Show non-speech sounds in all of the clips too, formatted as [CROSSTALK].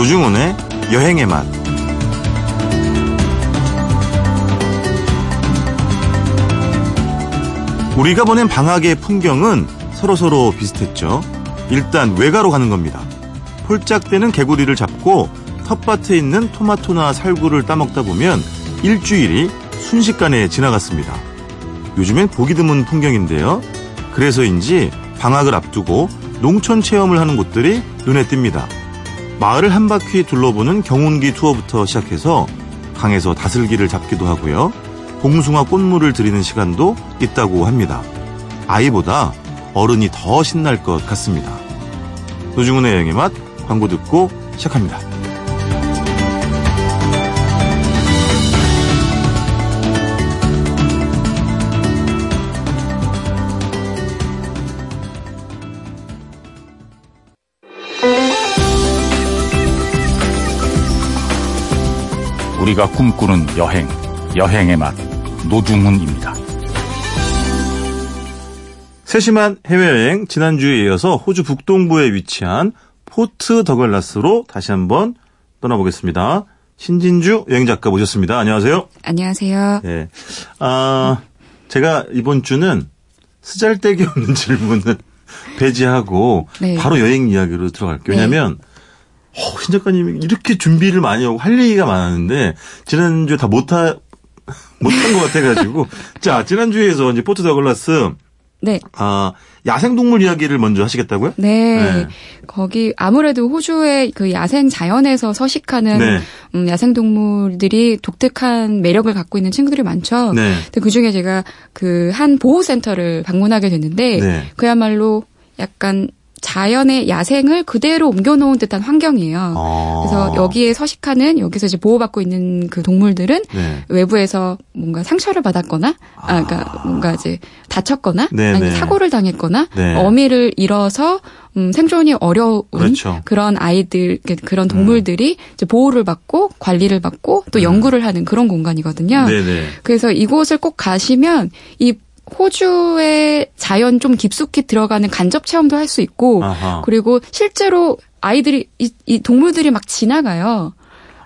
노중훈의 여행의 맛. 우리가 보낸 방학의 풍경은 서로서로 비슷했죠. 일단 외가로 가는 겁니다. 폴짝대는 개구리를 잡고 텃밭에 있는 토마토나 살구를 따먹다 보면 일주일이 순식간에 지나갔습니다. 요즘엔 보기 드문 풍경인데요. 그래서인지 방학을 앞두고 농촌 체험을 하는 곳들이 눈에 띕니다. 마을을 한 바퀴 둘러보는 경운기 투어부터 시작해서 강에서 다슬기를 잡기도 하고요. 봉숭아 꽃물을 들이는 시간도 있다고 합니다. 아이보다 어른이 더 신날 것 같습니다. 노중훈의 여행의 맛 광고 듣고 시작합니다. 우리가 꿈꾸는 여행, 여행의 맛, 노중훈입니다. 세심한 해외여행 지난주에 이어서 호주 북동부에 위치한 포트 더글라스로 다시 한번 떠나보겠습니다. 신진주 여행작가 모셨습니다. 안녕하세요. 안녕하세요. 예. 아, 제가 이번 주는 쓰잘데기 없는 [LAUGHS] 질문을 배제하고 네. 바로 여행 이야기로 들어갈게요. 네. 왜냐면 어, 신 작가님이 이렇게 준비를 많이 하고 할 얘기가 많았는데 지난주에 다 못하 [LAUGHS] 못한 것 같아가지고 [LAUGHS] 자 지난주에서 이제 포트 더글라스 네. 아 야생동물 이야기를 먼저 하시겠다고요? 네. 네. 거기 아무래도 호주의 그 야생 자연에서 서식하는 네. 음, 야생 동물들이 독특한 매력을 갖고 있는 친구들이 많죠. 네. 근데 그 중에 제가 그 한 보호센터를 방문하게 됐는데 네. 그야말로 약간 자연의 야생을 그대로 옮겨놓은 듯한 환경이에요. 아. 그래서 여기에 서식하는 여기서 이제 보호받고 있는 그 동물들은 네. 외부에서 뭔가 상처를 받았거나, 아, 그러니까 뭔가 이제 다쳤거나, 네, 아니면 네. 사고를 당했거나, 네. 어미를 잃어서 음, 생존이 어려운 그렇죠. 런 아이들, 그런 동물들이 이제 보호를 받고 관리를 받고 또 연구를 하는 그런 공간이거든요. 음. 네네. 그래서 이곳을 꼭 가시면 이 호주의 자연 좀 깊숙이 들어가는 간접 체험도 할 수 있고, 아하. 그리고 실제로 아이들이 이, 이 동물들이 막 지나가요.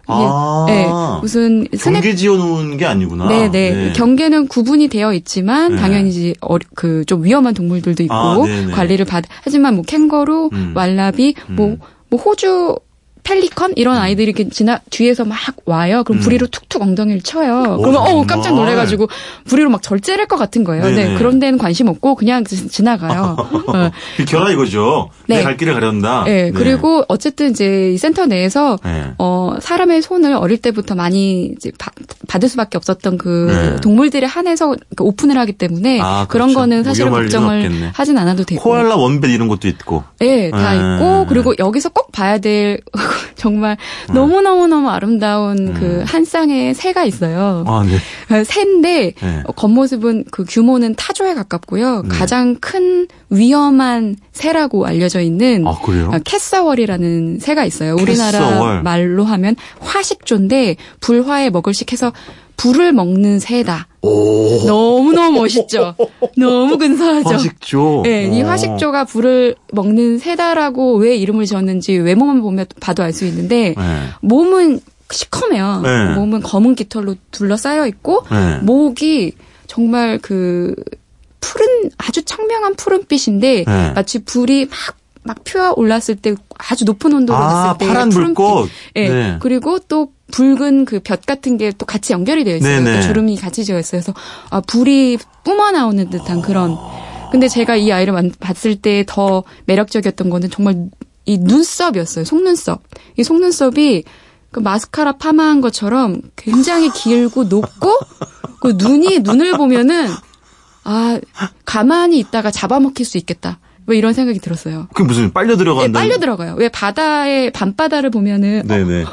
이게, 아. 네, 무슨 스냅 경계 지어놓은 게 아니구나. 네네. 경계는 구분이 되어 있지만 네. 당연히 이제 그좀 위험한 동물들도 있고 아. 관리를 받. 하지만 뭐 캥거루, 음. 왈라비, 뭐뭐 호주 펠리컨 이런 아이들이 이렇게 지나 뒤에서 막 와요. 그럼 음. 부리로 툭툭 엉덩이를 쳐요. 오, 그러면 어? 깜짝 놀래가지고 부리로 막 절제를 것 같은 거예요. 네네. 네 그런 데는 관심 없고 그냥 지- 지나가요. [LAUGHS] 어. 비켜라 이거죠. 네. 내갈 길을 가련다. 네, 그리고 어쨌든 이제 이 센터 내에서 네. 어 사람의 손을 어릴 때부터 많이 이제 받, 받을 수밖에 없었던 그 네. 동물들에 한해서 이렇게 오픈을 하기 때문에 아, 그런 그렇죠. 거는 사실은 일은 걱정을. 하진 않아도 되고. 코알라 원뱃 이런 것도 있고. 네, 다 네. 있고 그리고 여기서 꼭 봐야 될 [LAUGHS] 정말 너무 너무 너무 아름다운 그한 쌍의 새가 있어요. 음. 아, 네. 새인데 네. 어, 겉모습은 그 규모는 타조에 가깝고요. 네. 가장 큰 위험한 새라고 알려져 있는 아, 그래요? 아, 캣사월이라는 새가 있어요. 우리나라. 말로 하면 화식조인데 불화에 먹을 식 해서 불을 먹는 새다. 오. 너무너무 멋있죠? 너무 근사하죠? 화식조. 네, 이 어. 화식조가 불을 먹는 새다라고 왜 이름을 지었는지 외모만 보면 봐도 알 수 있는데 네. 몸은 시커매요. 네. 몸은 검은 깃털로 둘러싸여 있고 네. 목이 정말 그 푸른 아주 청명한 푸른빛인데 네. 마치 불이 막막 피어 올랐을 때 아주 높은 온도로 아, 됐을 때 파란 푸른빛. 불꽃. 예. 네. 그리고 또 붉은 그 볕 같은 게 또 같이 연결이 되어 있어요. 또 주름이 같이 지어 있어요. 그래서 아 불이 뿜어 나오는 듯한 그런. 근데 제가 이 아이를 만- 봤을 때 더 매력적이었던 거는 정말 이 눈썹이었어요. 속눈썹. 이 속눈썹이 그 마스카라 파마한 것처럼 굉장히 길고 높고 그 눈이 눈을 보면은 아 가만히 있다가 잡아먹힐 수 있겠다. 뭐 이런 생각이 들었어요. 그게 무슨 빨려 예, 들어간다. 빨려 들어가요. 왜 바다의 밤바다를 보면은 네네.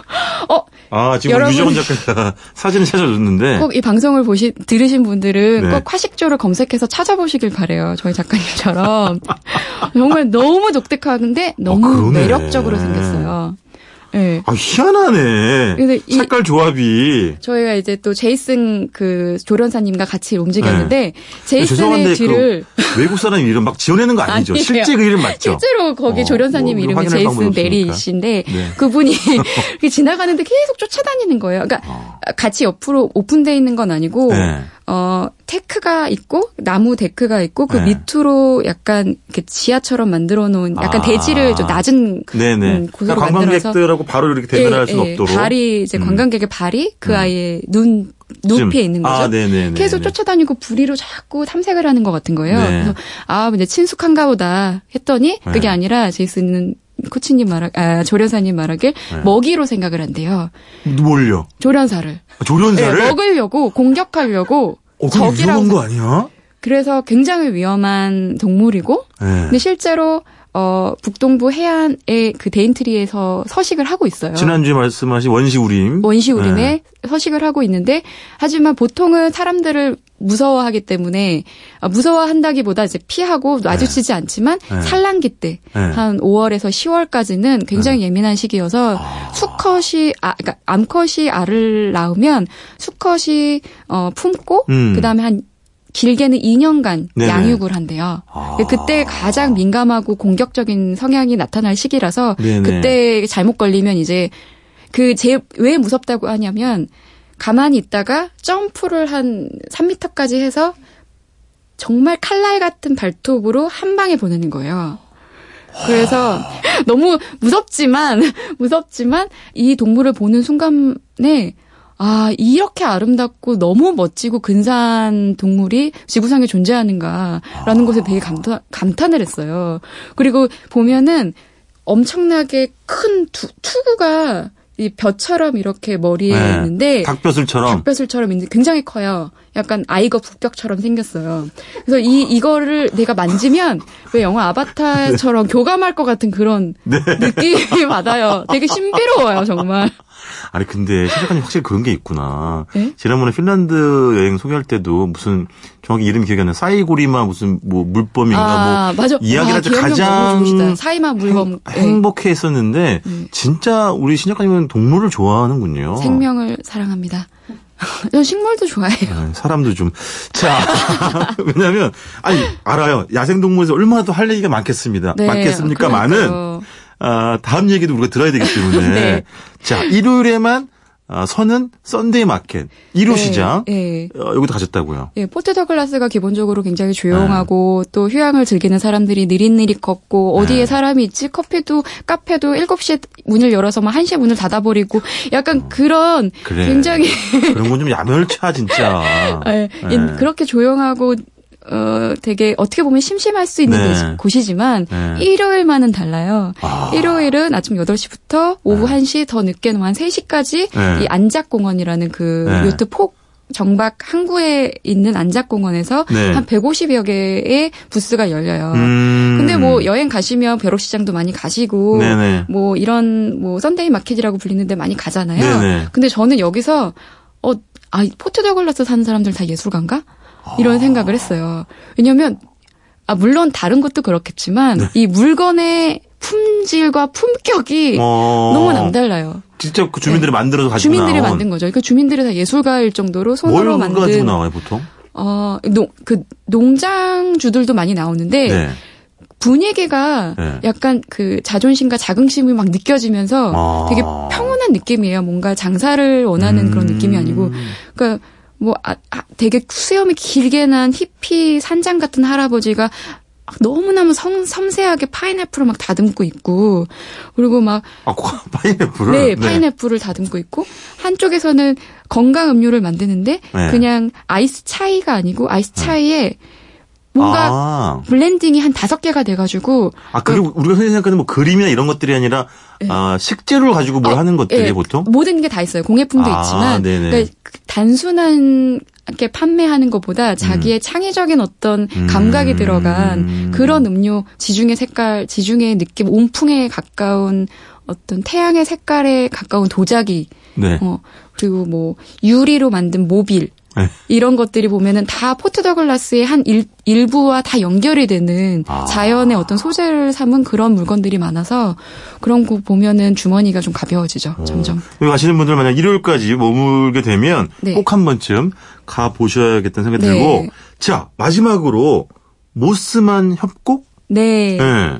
어 아, 지금 여러분- 유정원 작가가 [LAUGHS] 사진을 찾아줬는데. 꼭 이 방송을 보시 들으신 분들은 네. 꼭 화식조를 검색해서 찾아보시길 바래요. 저희 작가님처럼 [LAUGHS] 정말 너무 독특한데 너무 아, 그러네. 매력적으로 생겼어요. 네. 아, 희한하네. 근데 이- 색깔 조합이. 저희가 이제 또 제이슨 그 조련사님과 같이 움직였는데 네. 제이슨의 죄송한데 뒤를 그 외국 사람 이름 막 지어내는 거 아니죠? 아니에요. 실제 그 이름 맞죠? 실제로 거기 어, 조련사님 뭐, 이름이 제이슨. 베리 씨인데 네. 그분이 [LAUGHS] 지나가는데 계속 쫓아다니는 거예요. 그러니까 어. 같이 옆으로 오픈돼 있는 건 아니고 네. 어 테크가 있고 나무 데크가 있고 그 네. 밑으로 약간 이렇게 지하처럼 만들어 놓은 약간 아. 대지를 좀 낮은 네네. 음, 곳으로 그러니까 관광객들하고 바로 이렇게 대면할 예, 예. 없도록. 발이 이제 음. 관광객의 발이 그 음. 아이의 눈 눈피에 있는 거죠. 아, 네네네. 계속 쫓아다니고 부리로 자꾸 탐색을 하는 것 같은 거예요. 네. 그래서 아 이제 친숙한가 보다 했더니 네. 그게 아니라 제이슨은 코치님 말하 아 조련사님 말하길 네. 먹이로 생각을 한대요. 뭘요? 조련사를 조련사를? 네, 먹으려고 공격하려고 어, 적이라고 위험한 거 아니야? 그래서 굉장히 위험한 동물이고 네. 근데 실제로 어 북동부 해안의 그 데인트리에서 서식을 하고 있어요. 지난주에 말씀하신 원시우림. 원시우림에 네. 서식을 하고 있는데 하지만 보통은 사람들을 무서워하기 때문에 아, 무서워한다기보다 이제 피하고 마주치지 않지만 네. 산란기 때 네. 한 5월에서 10월까지는 굉장히 예민한 시기여서 아. 수컷이 아 그러니까 암컷이 알을 낳으면 수컷이 어 품고 음. 그다음에 한 길게는 2년간 네네. 양육을 한대요. 아. 그때 가장 민감하고 공격적인 성향이 나타날 시기라서 네네. 그때 잘못 걸리면 이제 그 제 왜 무섭다고 하냐면 가만히 있다가 점프를 한 3m까지 해서 정말 칼날 같은 발톱으로 한 방에 보내는 거예요. 그래서 너무 무섭지만 [LAUGHS] 무섭지만 이 동물을 보는 순간에 아 이렇게 아름답고 너무 멋지고 근사한 동물이 지구상에 존재하는가라는 것에 되게 감탄, 감탄을 했어요. 그리고 보면은 엄청나게 큰 두, 투구가 이 벼처럼 이렇게 머리에 네. 있는데 닭벼슬처럼. 닭벼슬처럼 있는데 굉장히 커요. 약간 아이거 북벽처럼 생겼어요. 그래서 이 이거를 내가 만지면 왜 영화 아바타처럼 [LAUGHS] 교감할 것 같은 그런 네. 느낌이 받아요. 되게 신비로워요, 정말. 아니 근데 신 작가님 확실히 그런 게 있구나. 네? 지난번에 핀란드 여행 소개할 때도 무슨 정확히 이름이 기억이 안 나. 사이고리마 무슨 뭐 물범인가 아, 뭐 맞아. 이야기를 와, 할때 가장. 사이마 물범 예. 행복해 했었는데 음. 진짜 우리 신 작가님은 동물을 좋아하는군요. 생명을 사랑합니다. [LAUGHS] 전 식물도 좋아해요. 네, 사람도 좀. 자, [LAUGHS] 왜냐면, 아니, 알아요. 야생동물에서 얼마나 또할 얘기가 많겠습니다. 네, 많겠습니까? 많은, 그러니까요. 아, 다음 얘기도 우리가 들어야 되기 때문에. [LAUGHS] 네. 자, 일요일에만, 아, 서는 Sunday Market, 일요 시장, 예. 어, 여기도 가셨다고요. 예, 포트 더글라스가 기본적으로 굉장히 조용하고 또 휴양을 즐기는 사람들이 느릿느릿 걷고 어디에 네. 사람이 있지 커피도 카페도 7시에 문을 열어서 막 1시에 문을 닫아버리고 약간 그런 그래. 굉장히 그런 건 좀 야멸차, 진짜. [LAUGHS] 예, 네. 인- 그렇게 조용하고 어 되게 어떻게 보면 심심할 수 있는 네. 곳- 곳이지만 네. 일요일만은 달라요. 아. 일요일은 아침 8시부터 오후 네. 1시 더 늦게는 한 3시까지 네. 이 안작공원이라는 그 네. 요트 폭 정박 항구에 있는 안작공원에서 네. 한 150여 개의 부스가 열려요. 음. 근데 뭐 여행 가시면 벼룩시장도 많이 가시고 네네. 뭐 이런 뭐 Sunday Market이라고 불리는데 많이 가잖아요. 네네. 근데 저는 여기서 어, 아, 포트 더글라스 사는 사람들 다 예술가인가? 이런 생각을 했어요. 왜냐면 아, 물론 다른 것도 그렇겠지만 이 물건의 품질과 품격이 네. 어. 너무 남달라요. 직접 그 주민들이 만들어서 가지고 주민들이 나온. 만든 거죠. 그러니까 주민들이 다 예술가일 정도로 뭘 손으로 가지고 만든 나와요, 보통? 어, 농, 그 농장주들도 많이 나오는데 네. 분위기가 네. 약간 그 자존심과 자긍심이 막 느껴지면서 아. 되게 평온한 느낌이에요. 뭔가 장사를 원하는 그런 음. 느낌이 아니고, 그러니까 뭐 아, 아, 되게 수염이 길게 난 히피 산장 같은 할아버지가 너무너무 성, 섬세하게 파인애플을 막 다듬고 있고, 그리고 막 아, 과- [LAUGHS] 파인애플을? 네, 파인애플을 다듬고 있고 한쪽에서는 건강 음료를 만드는데 네. 그냥 아이스 차이가 아니고 아이스 차이에 뭔가 아. 블렌딩이 한 다섯 개가 돼가지고 아, 그리고 우리가 흔히 생각하는 뭐 그림이나 이런 것들이 아니라, 아, 식재료를 가지고 뭘 어, 하는 것들이 예, 보통? 모든 게 다 있어요. 공예품도 아, 있지만 네네. 그러니까 그 단순한 게 판매하는 것보다 자기의 창의적인 어떤 음. 감각이 들어간 그런 음료 지중해 색깔, 지중해 느낌, 온풍에 가까운 어떤 태양의 색깔에 가까운 도자기, 네. 어, 그리고 뭐 유리로 만든 모빌, 네. 이런 것들이 보면은 다 포트 더글라스의 한 일, 일부와 다 연결이 되는 아. 자연의 어떤 소재를 삼은 그런 물건들이 많아서 그런 거 보면은 주머니가 좀 가벼워지죠. 점점. 여기 가시는 분들 만약 일요일까지 머물게 되면 네. 꼭한 번쯤 가 보셔야겠다는 생각이 네. 들고 자 마지막으로 모스만 협곡 네. 네.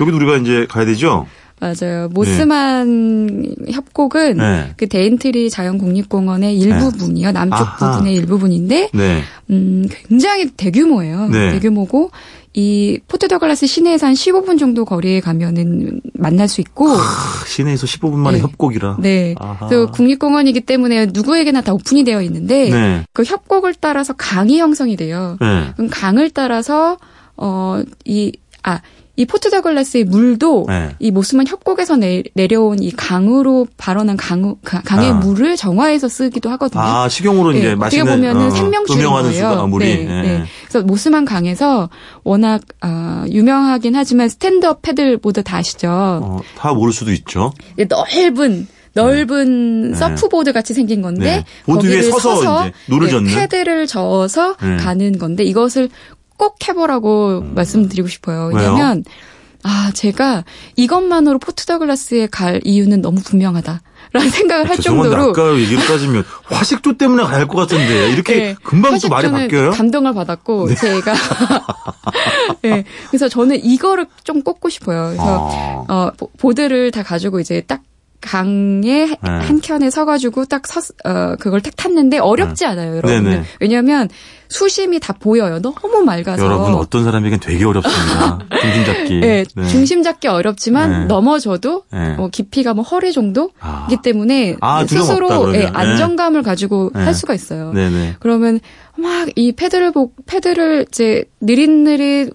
여기도 우리가 이제 가야 되죠. 맞아요. 모스만 협곡은 네. 그 데인트리 자연국립공원의 일부분이요. 남쪽 아하. 부분의 일부분인데 네. 음, 굉장히 대규모예요. 네. 대규모고 이 포트 더글라스 시내에서 한 15분 정도 거리에 가면은 만날 수 있고 아, 시내에서 15분 만에 네. 협곡이라. 네. 아하. 그래서 국립공원이기 때문에 누구에게나 다 오픈이 되어 있는데 네. 그 협곡을 따라서 강이 형성이 돼요. 네. 그럼 강을 따라서 어이아 이 포트 더글라스의 물도 네. 이 모스만 협곡에서 내, 내려온 이 강으로 발원한 강, 가- 강의 아. 물을 정화해서 쓰기도 하거든요. 아 식용으로 네, 이제 어떻게 마시는 보면은 어, 생명줄인 거예요. 수가 물이. 네, 네. 네. 그래서 모스만 강에서 워낙 아, 유명하긴 하지만 stand-up paddleboard 다 아시죠? 어, 다 모를 수도 있죠. 넓은 넓은 네. 서프보드 같이 생긴 건데 네. 보드 위에 거기를 서서 이제 노를 네, 젓는? 패들을 저어서 네. 가는 건데 이것을 꼭 해보라고 말씀드리고 싶어요. 음. 왜냐하면 아 제가 이것만으로 포트 더글라스에 갈 이유는 너무 분명하다 라는 생각을 할 죄송한데 정도로 아까 얘기로 따지면 [LAUGHS] 화식조 때문에 갈 것 같은데 이렇게 네. 금방 또 말이 바뀌어요? 감동을 받았고 제가 [LAUGHS] 네. 그래서 저는 이거를 좀 꼽고 싶어요. 그래서 아. 어 보- 보드를 다 가지고 이제 딱 강의 네. 한 켠에 서가지고 딱 서, 어, 그걸 딱 탔는데 어렵지 않아요, 여러분들. 네네. 왜냐하면 수심이 다 보여요. 너무 맑아서. 여러분 어떤 사람에겐 되게 어렵습니다. [LAUGHS] 중심 잡기. 네, 네. 중심 잡기 어렵지만 네. 넘어져도 네. 어, 깊이가 뭐 허리 정도이기 아. 때문에 아, 스스로. 예, 네. 안정감을 가지고 네. 할 수가 있어요. 네네. 그러면 막 이 패드를 보 패드를 이제 느릿느릿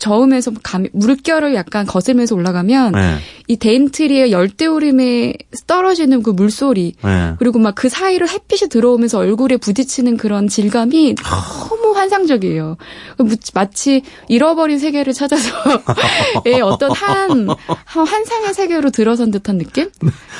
저으면서 감, 물결을 약간 거슬면서 올라가면 네. 이 데인트리의 열대우림에 떨어지는 그 물소리 네. 그리고 막 그 사이를 햇빛이 들어오면서 얼굴에 부딪히는 그런 질감이 너무 환상적이에요. 마치 잃어버린 세계를 찾아서 의 [LAUGHS] 어떤 한, 한 환상의 세계로 들어선 듯한 느낌?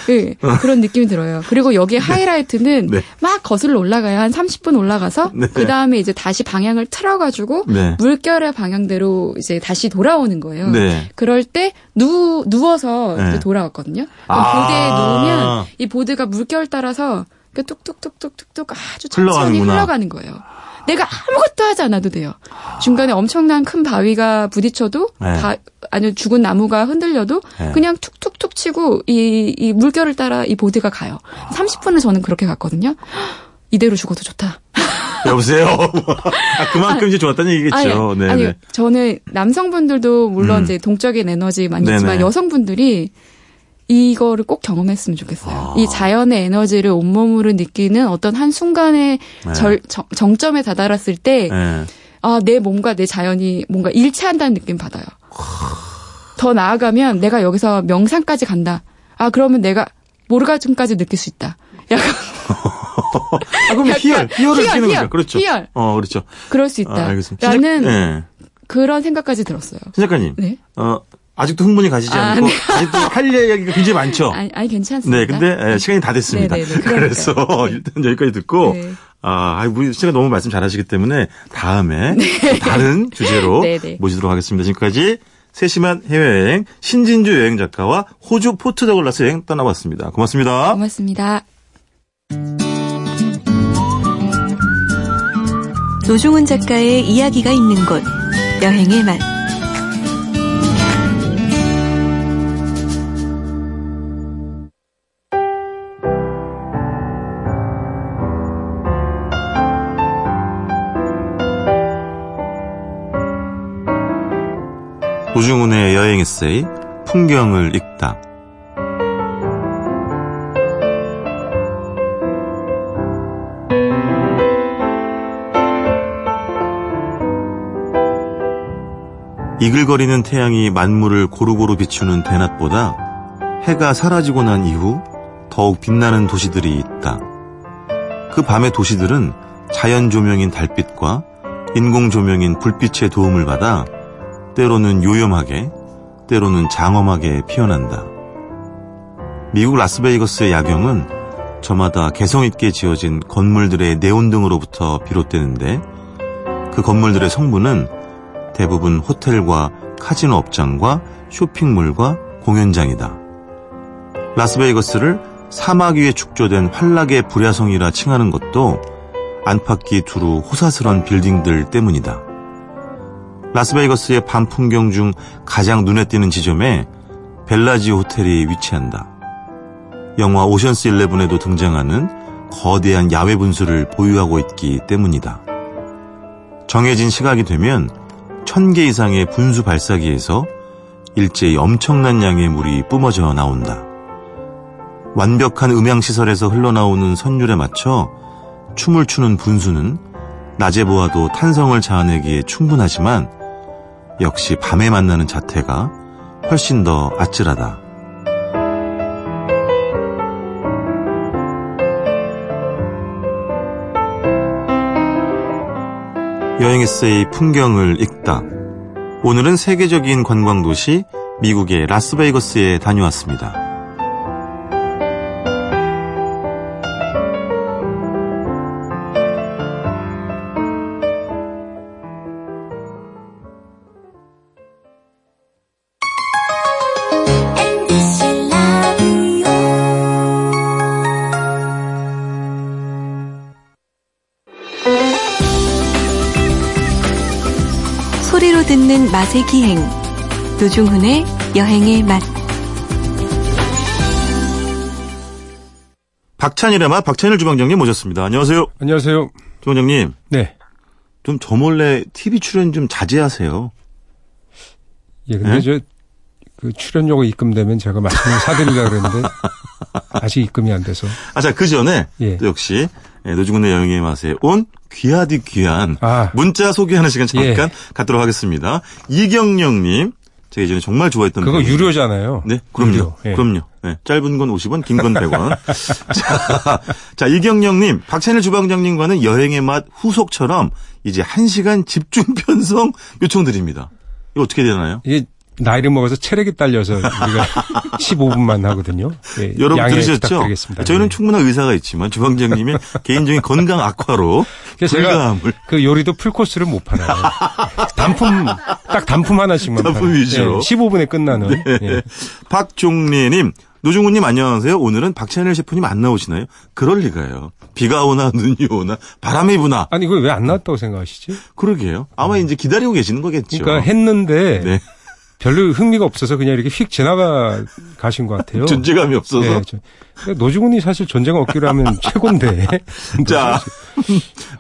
예, 그런 느낌이 들어요. 그리고 여기 하이라이트는 네. 막 거슬러 올라가요. 한 30분 올라가서 네. 그 다음에 이제 다시 방향을 틀어가지고 네. 물결의 방향대로 이제 다시 돌아오는 거예요. 네. 그럴 때 누, 누워서 네. 돌아왔거든요. 아. 보드에 놓으면 이 보드가 물결 따라서 뚝뚝뚝뚝뚝뚝 아주 천천히 흘러가는구나. 흘러가는 거예요. 내가 아무것도 하지 않아도 돼요. 중간에 엄청난 큰 바위가 부딪혀도 네. 바, 아니 죽은 나무가 흔들려도 네. 그냥 툭툭툭 치고 이, 이 물결을 따라 이 보드가 가요. 30분을 저는 그렇게 갔거든요. 이대로 죽어도 좋다. 여보세요. [LAUGHS] 아, 그만큼 이제 좋았다는 얘기겠죠. 아니, 네. 아니 네. 저는 남성분들도 물론 음. 이제 동적인 에너지 많이 있지만. 여성분들이 이거를 꼭 경험했으면 좋겠어요. 아. 이 자연의 에너지를 온몸으로 느끼는 어떤 한 순간의 네. 절, 정, 정점에 다다랐을 때, 네. 아, 내 몸과 내 자연이 뭔가 일치한다는 느낌 받아요. 더 나아가면 내가 여기서 명상까지 간다. 아, 그러면 내가 모르가즘까지 느낄 수 있다. 약간 [LAUGHS] 아, 그럼 희열, 희열을 희열, 희열, 거죠. 그렇죠. 희열. 어, 그렇죠. 그럴 수 아, 있다. 알겠습니다. 라는 네. 그런 생각까지 들었어요. 신 작가님. 네. 어, 아직도 흥분이 가시지 아, 않고, 네. 아직도 할 이야기가 굉장히 많죠. 아니, 아니 괜찮습니다. 네, 근데 예, 시간이 다 됐습니다. 네네네, 그러니까요. 그래서 일단 여기까지 듣고 네. 아, 우리 씨가 너무 말씀 잘하시기 때문에 다음에 [LAUGHS] 또 다른 주제로. 모시도록 하겠습니다. 지금까지 세심한 해외여행 신진주 여행 작가와 호주 포트 더글라스 여행 떠나봤습니다. 고맙습니다. 고맙습니다. 노종훈 작가의 이야기가 있는 곳 여행의 맛 노중훈의 여행 에세이 풍경을 읽다. 이글거리는 태양이 만물을 고루고루 비추는 대낮보다 해가 사라지고 난 이후 더욱 빛나는 도시들이 있다. 그 밤의 도시들은 자연 조명인 달빛과 인공 조명인 불빛의 도움을 받아 때로는 요염하게, 때로는 장엄하게 피어난다. 미국 라스베이거스의 야경은 저마다 개성 있게 지어진 건물들의 네온 등으로부터 비롯되는데 그 건물들의 성분은 대부분 호텔과 카지노 업장과 쇼핑몰과 공연장이다. 라스베이거스를 사막 위에 축조된 환락의 불야성이라 칭하는 것도 안팎이 두루 호사스런 빌딩들 때문이다. 라스베이거스의 밤 풍경 중 가장 눈에 띄는 지점에 벨라지 호텔이 위치한다. 영화 오션스 11에도 등장하는 거대한 야외 분수를 보유하고 있기 때문이다. 정해진 시각이 되면 천개 이상의 분수 발사기에서 일제히 엄청난 양의 물이 뿜어져 나온다. 완벽한 음향시설에서 흘러나오는 선율에 맞춰 춤을 추는 분수는 낮에 보아도 탄성을 자아내기에 충분하지만 역시 밤에 만나는 자태가 훨씬 더 아찔하다. 여행 에세이 풍경을 읽다. 오늘은 세계적인 관광도시 미국의 라스베이거스에 다녀왔습니다. 맛의 기행 노중훈의 여행의 맛 박찬일의 맛 박찬일 주방장님 모셨습니다. 안녕하세요. 안녕하세요. 주방장님. 네. 좀 저 몰래 TV 출연 좀 자제하세요. 예, 근데 네? 저, 그 출연료가 입금되면 제가 말씀을 사드리려고 그랬는데, [LAUGHS] 아직 입금이 안 돼서. 아, 자, 그 전에 예. 또 역시 예, 노중훈의 여행의 맛에 온 귀하디 귀한 아. 문자 소개하는 시간 잠깐 예. 갖도록 하겠습니다. 이경영님, 제가 예전에 정말 좋아했던 그거 분이에요. 유료잖아요. 네, 그럼요. 유료. 예. 그럼요. 네, 짧은 건 50원, 긴 건 100원. [LAUGHS] 자, 자, 이경영님, 박찬일 주방장님과는 여행의 맛 후속처럼 이제 1시간 집중 [LAUGHS] 편성 요청드립니다. 이거 어떻게 되나요? 이게 나이를 먹어서 체력이 딸려서 우리가 [LAUGHS] 15분만 하거든요. 예, 여러분 들으셨죠? 부탁드리겠습니다. 저희는 예. 충분한 의사가 있지만 주방장님의 개인적인 건강 악화로 제가 그 요리도 풀코스를 못 팔아요. [LAUGHS] 단품, 딱 단품 하나씩만 단품 팔아요. 위주로. 네. 예, 15분에 끝나는. 예. 박종래님, 노중훈님 안녕하세요. 오늘은 박찬일 셰프님 안 나오시나요? 그럴 리가요. 비가 오나 눈이 오나 바람이 부나 아니, 이거 왜안 나왔다고 생각하시지? 그러게요. 아마 이제 기다리고 계시는 거겠죠. 그러니까 했는데, 네. 별로 흥미가 없어서 그냥 이렇게 휙 지나가 가신 것 같아요. [LAUGHS] 존재감이 없어서. 네, 저- 노중훈이 사실 존재감 없기로 하면 [LAUGHS] 최고인데. [LAUGHS] 자,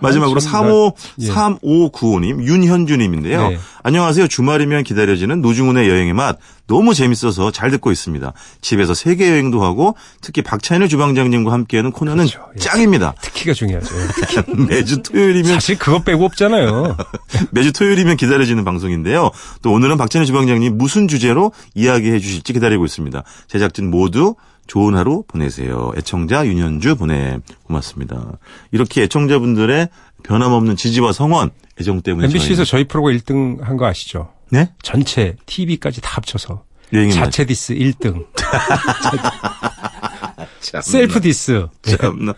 마지막으로 아, 참, 35, 예. 3595님, 윤현주님인데요. 네. 안녕하세요. 주말이면 기다려지는 노중훈의 여행의 맛. 너무 재밌어서 잘 듣고 있습니다. 집에서 세계 여행도 하고 특히 박찬일 주방장님과 함께하는 코너는 그렇죠. 예. 짱입니다. 특기가 중요하죠. [LAUGHS] 매주 토요일이면 사실 그것 빼고 없잖아요. [LAUGHS] 매주 토요일이면 기다려지는 방송인데요. 또 오늘은 박찬일 주방장님 무슨 주제로 이야기해 주실지 기다리고 있습니다. 제작진 모두 좋은 하루 보내세요. 애청자 윤현주 보내 고맙습니다. 이렇게 애청자분들의 변함없는 지지와 성원, 애정 때문에 MBC에서 저희 프로가 1등 한 거 아시죠? 네? 전체 TV까지 다 합쳐서. 자체 디스 1등. [LAUGHS] Self diss. 참나.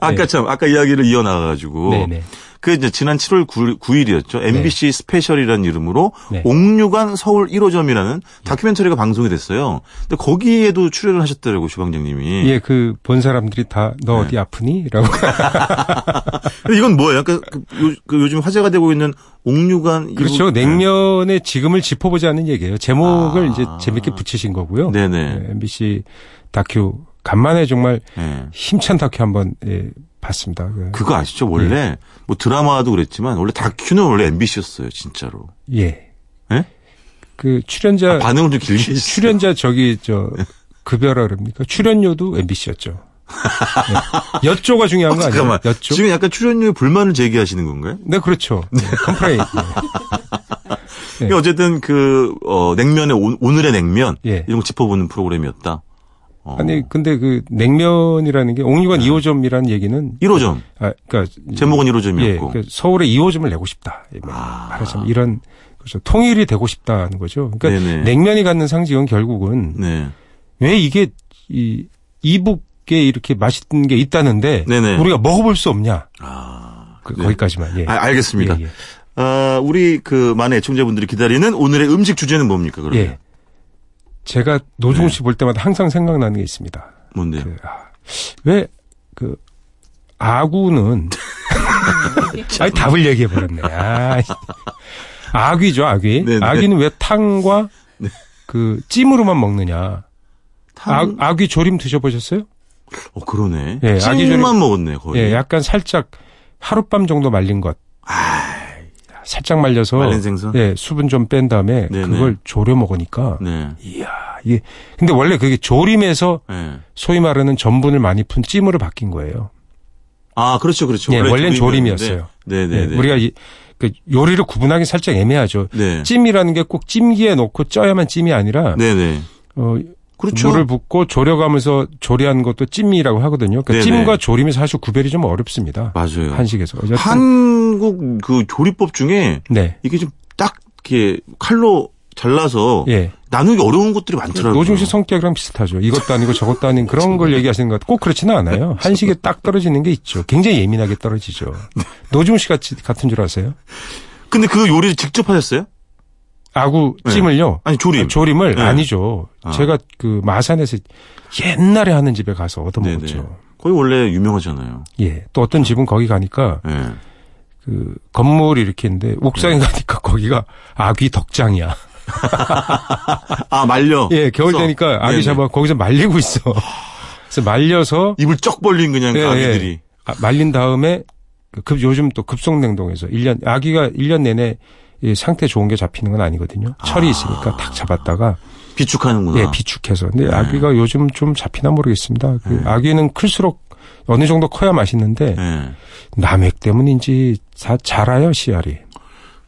아까 네. 참 아까 이야기를 이어 나가 가지고 네네. 그 이제 지난 7월 9, 일이었죠 MBC 스페셜이라는 이름으로 네. 옥류관 서울 1호점이라는 다큐멘터리가 방송이 됐어요. 근데 거기에도 출연을 하셨더라고 주방장님이. 예, 그 본 사람들이 다너 네. 어디 아프니? 라고. [LAUGHS] 근데 이건 뭐예요? 약간 그, 요, 그 요즘 화제가 되고 있는 옥류관 그렇죠. 이후- 냉면의 지금을 짚어보자는 얘기예요. 제목을 아. 이제 재밌게 붙이신 거고요. 네네. 예, MBC 다큐 간만에 정말 네. 힘찬 다큐 한번 예, 봤습니다. 그- 그거 아시죠? 원래 뭐 드라마도 그랬지만 원래 다큐는 원래 MBC였어요, 진짜로. 예. 예? 그 출연자 아, 반응을 좀 길게 해주세요. 출연자 저기 저 급여라 그럽니까? 출연료도 MBC였죠. 네. 여조가 중요한 거 아니에요? 잠깐만. 여조? 지금 약간 출연료에 불만을 제기하시는 건가요? 네, 그렇죠. 네, complain. 네. [LAUGHS] 어쨌든 그 어, 냉면의 오, 오늘의 냉면 예. 이런 거 짚어보는 프로그램이었다. 어. 아니 근데 그 냉면이라는 게 옥류관 2호점이라는 얘기는 1호점 아 그러니까 제목은 예, 1호점이었고. 그 서울에 2호점을 내고 싶다. 예, 아. 말하자면 이런 그렇죠. 통일이 되고 싶다는 거죠. 그러니까 네네. 냉면이 갖는 상징은 결국은 네. 왜 이게 이 이북 게 이렇게 맛있는 게 있다는데 네네. 우리가 먹어볼 수 없냐? 아, 그, 네. 거기까지만. 예. 아, 알겠습니다. 예, 예. 아, 우리 그 많은 애청자분들이 기다리는 오늘의 음식 주제는 뭡니까? 그러면 예. 제가 노중훈 씨볼 때마다 항상 생각나는 게 있습니다. 뭔데요? 그, 아, 왜, 그, 아구는, [LAUGHS] 아니, 답을 얘기해 버렸네. 아, 아귀죠, 아귀. 네네. 아귀는 왜 탕과 네. 그 찜으로만 먹느냐. 탕? 아, 아귀 조림 드셔보셨어요? 어, 그러네. 예, 찜만 조림- 먹었네, 거의. 예, 약간 살짝 하룻밤 정도 말린 것. 살짝 말려서 말린 생선? 예, 수분 좀 뺀 다음에 네네. 그걸 조려 먹으니까 네. 이야, 이게 근데 원래 그게 조림에서 예. 소위 말하는 전분을 많이 푼 찜으로 바뀐 거예요. 아, 그렇죠, 그렇죠. 예, 원래는. 조림이었어요. 네네. 예, 네. 우리가 이, 그 요리를 구분하기 살짝 애매하죠. 네. 찜이라는 게 꼭 찜기에 넣고 쪄야만 찜이 아니라 네네. 어, 그렇죠. 물을 붓고 졸여가면서 조리하는 것도 찜이라고 하거든요. 그러니까. 찜과 조림이 사실 구별이 좀 어렵습니다. 맞아요. 한식에서. 한국 그 조리법 중에 네. 이게 좀 딱 이렇게 칼로 잘라서 예. 나누기 어려운 것들이 많더라고요. 노중 씨 성격이랑 비슷하죠. 이것도 아니고 저것도 아닌 그런 [LAUGHS] 걸 얘기하시는 것 같고 꼭 그렇지는 않아요. 한식에 딱 떨어지는 게 있죠. 굉장히 예민하게 떨어지죠. [LAUGHS] 노중 씨 같이 같은 줄 아세요? 근데 그 요리를 직접 하셨어요? 아구 네. 찜을요. 아니 조림. 아, 조림을 네. 아니죠. 아. 제가 그 마산에서 옛날에 하는 집에 가서 얻어 네네. 먹었죠. 거기 원래 유명하잖아요. 예. 또 어떤 집은 거기 가니까 예. 그 건물이 이렇게 있는데 옥상에 네. 가니까 거기가 아귀 덕장이야. [LAUGHS] 아 말려. 예, 겨울 그래서- 되니까 아귀 네네. 잡아 거기서 말리고 있어. 그래서 말려서 입을 쩍 벌린 그냥 예, 아기들이. 아, 말린 다음에 그급 요즘 또 급속 냉동에서 1년 아기가 1년 내내 이 상태 좋은 게 잡히는 건 아니거든요. 철이 있으니까 탁 잡았다가 비축하는구나. 예, 비축해서. 근데 네. 아귀가 요즘 좀 잡히나 모르겠습니다. 그 아귀는 클수록 어느 정도 커야 맛있는데 예. 남획 때문인지 자, 자라요 씨알이.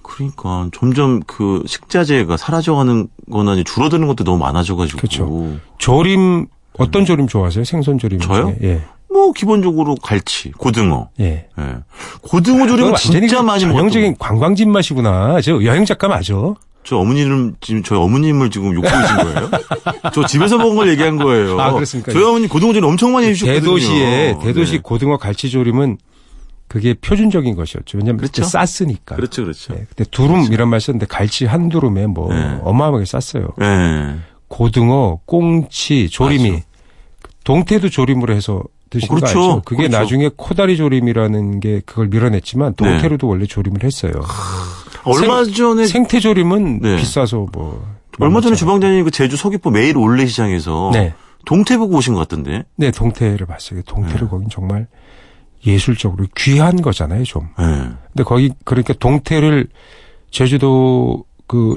그러니까 점점 그 식자재가 사라져가는 거나 줄어드는 것도 너무 많아져가지고. 그렇죠. 조림 어떤 조림 좋아하세요? 생선 조림 저요? 예. 뭐 기본적으로 갈치, 고등어. 예. 예. 고등어 조림은 그건 완전히 진짜 그 많이 전형적인 먹었던 관광집 맛이구나. 저 여행 작가 맞아. 저 어머니를 지금 저희 어머님을 지금 욕보고 계신 거예요? 저 집에서 먹은 걸 얘기한 거예요. 아, 그렇습니까? 저희 어머니 고등어 조림 엄청 많이 해주셨거든요. 대도시에 대도시 네. 고등어 갈치 조림은 그게 표준적인 것이었죠. 왜냐하면 그렇죠. 쌌으니까. 그렇죠, 그렇죠. 네, 그때 두름 이런 말 썼는데 갈치 한 두름에 뭐 네. 어마어마하게 쌌어요. 예. 고등어, 꽁치, 조림이 맞아. 동태도 조림으로 해서 드신 어, 그렇죠. 거 알죠? 그게 그렇죠. 나중에 코다리 조림이라는 게 그걸 밀어냈지만 네. 동태로도 원래 조림을 했어요. 얼마 전에 생 태 조림은 네. 비싸서 뭐 얼마 전에 만만치 주방장님이 그 제주 서귀포 매일 올레 시장에서 않아요. 네, 동태 보고 오신 것 같던데. 네 동태를 봤어요. 동태를 네. 거긴 정말 예술적으로 귀한 거잖아요, 좀. 예. 근데 거기 그러니까 동태를 제주도 그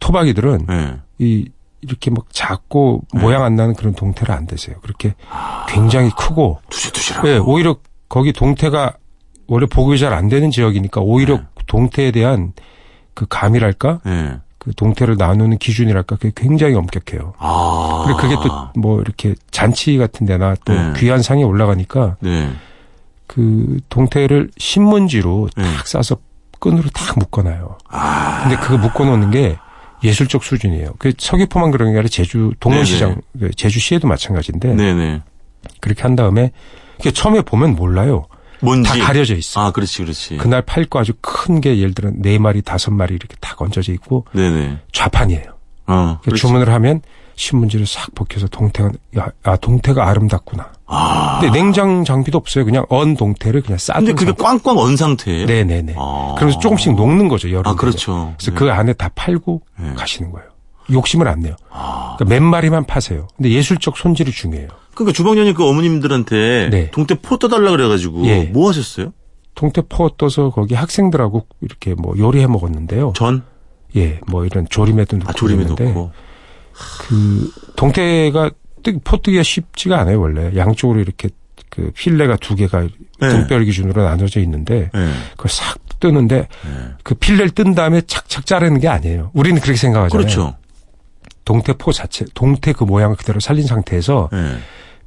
토박이들은 예. 이 이렇게 막 작고 네. 모양 안 나는 그런 동태를 안 드세요. 그렇게 굉장히 크고 두실두실하고. 예, 오히려 거기 동태가 원래 보급이 잘 안 되는 지역이니까 오히려 네. 동태에 대한 그 감이랄까 예. 그 동태를 나누는 기준이랄까 그게 굉장히 엄격해요. 아. 그리고 그게 또 뭐 이렇게 잔치 같은 데나 또 네. 귀한 상에 올라가니까 네. 그 동태를 신문지로 네. 탁 싸서 끈으로 탁 묶어놔요. 아. 근데 그거 묶어놓는 게 예술적 수준이에요. 그 서귀포만 그런 게 아니라 제주 동문시장, 그 제주시에도 마찬가지인데 네네. 그렇게 한 다음에 그게 처음에 보면 몰라요. 뭔지. 다 가려져 있어. 아, 그렇지, 그렇지. 그날 팔 거 아주 큰 게 예를 들어 네 마리, 다섯 마리 이렇게 딱 얹어져 있고 네네. 좌판이에요. 어. 그 그렇지. 주문을 하면 신문지를 싹 벗겨서 동태가 야, 아 동태가 아름답구나. 아. 근데 냉장 장비도 없어요. 그냥 언 동태를 그냥 싸둔 근데 그게 상태. 꽝꽝 언 상태예요? 네네네. 아. 그래서 조금씩 녹는 거죠. 여름. 아, 그렇죠. 그래서 네. 그 안에 다 팔고 네. 가시는 거예요. 욕심을 안 내요. 아. 그러니까 몇 마리만 파세요. 근데 예술적 손질이 중요해요. 그러니까 주방장님 그 어머님들한테 네. 동태 포 떠달라 그래가지고 예. 뭐 하셨어요? 동태 포 떠서 거기 학생들하고 이렇게 뭐 요리해 먹었는데요. 전? 예, 뭐 이런 조림에도 넣고 아, 조림에 넣고. 그 동태가 뜨, 포뜨기가 쉽지가 않아요 원래 양쪽으로 이렇게 그 필레가 두 개가 네. 등뼈 기준으로 나눠져 있는데 네. 그걸 싹 뜨는데 네. 그 필레를 뜬 다음에 착착 자르는 게 아니에요. 우리는 그렇게 생각하잖아요. 그렇죠. 동태포 자체, 동태 그 모양을 그대로 살린 상태에서 네.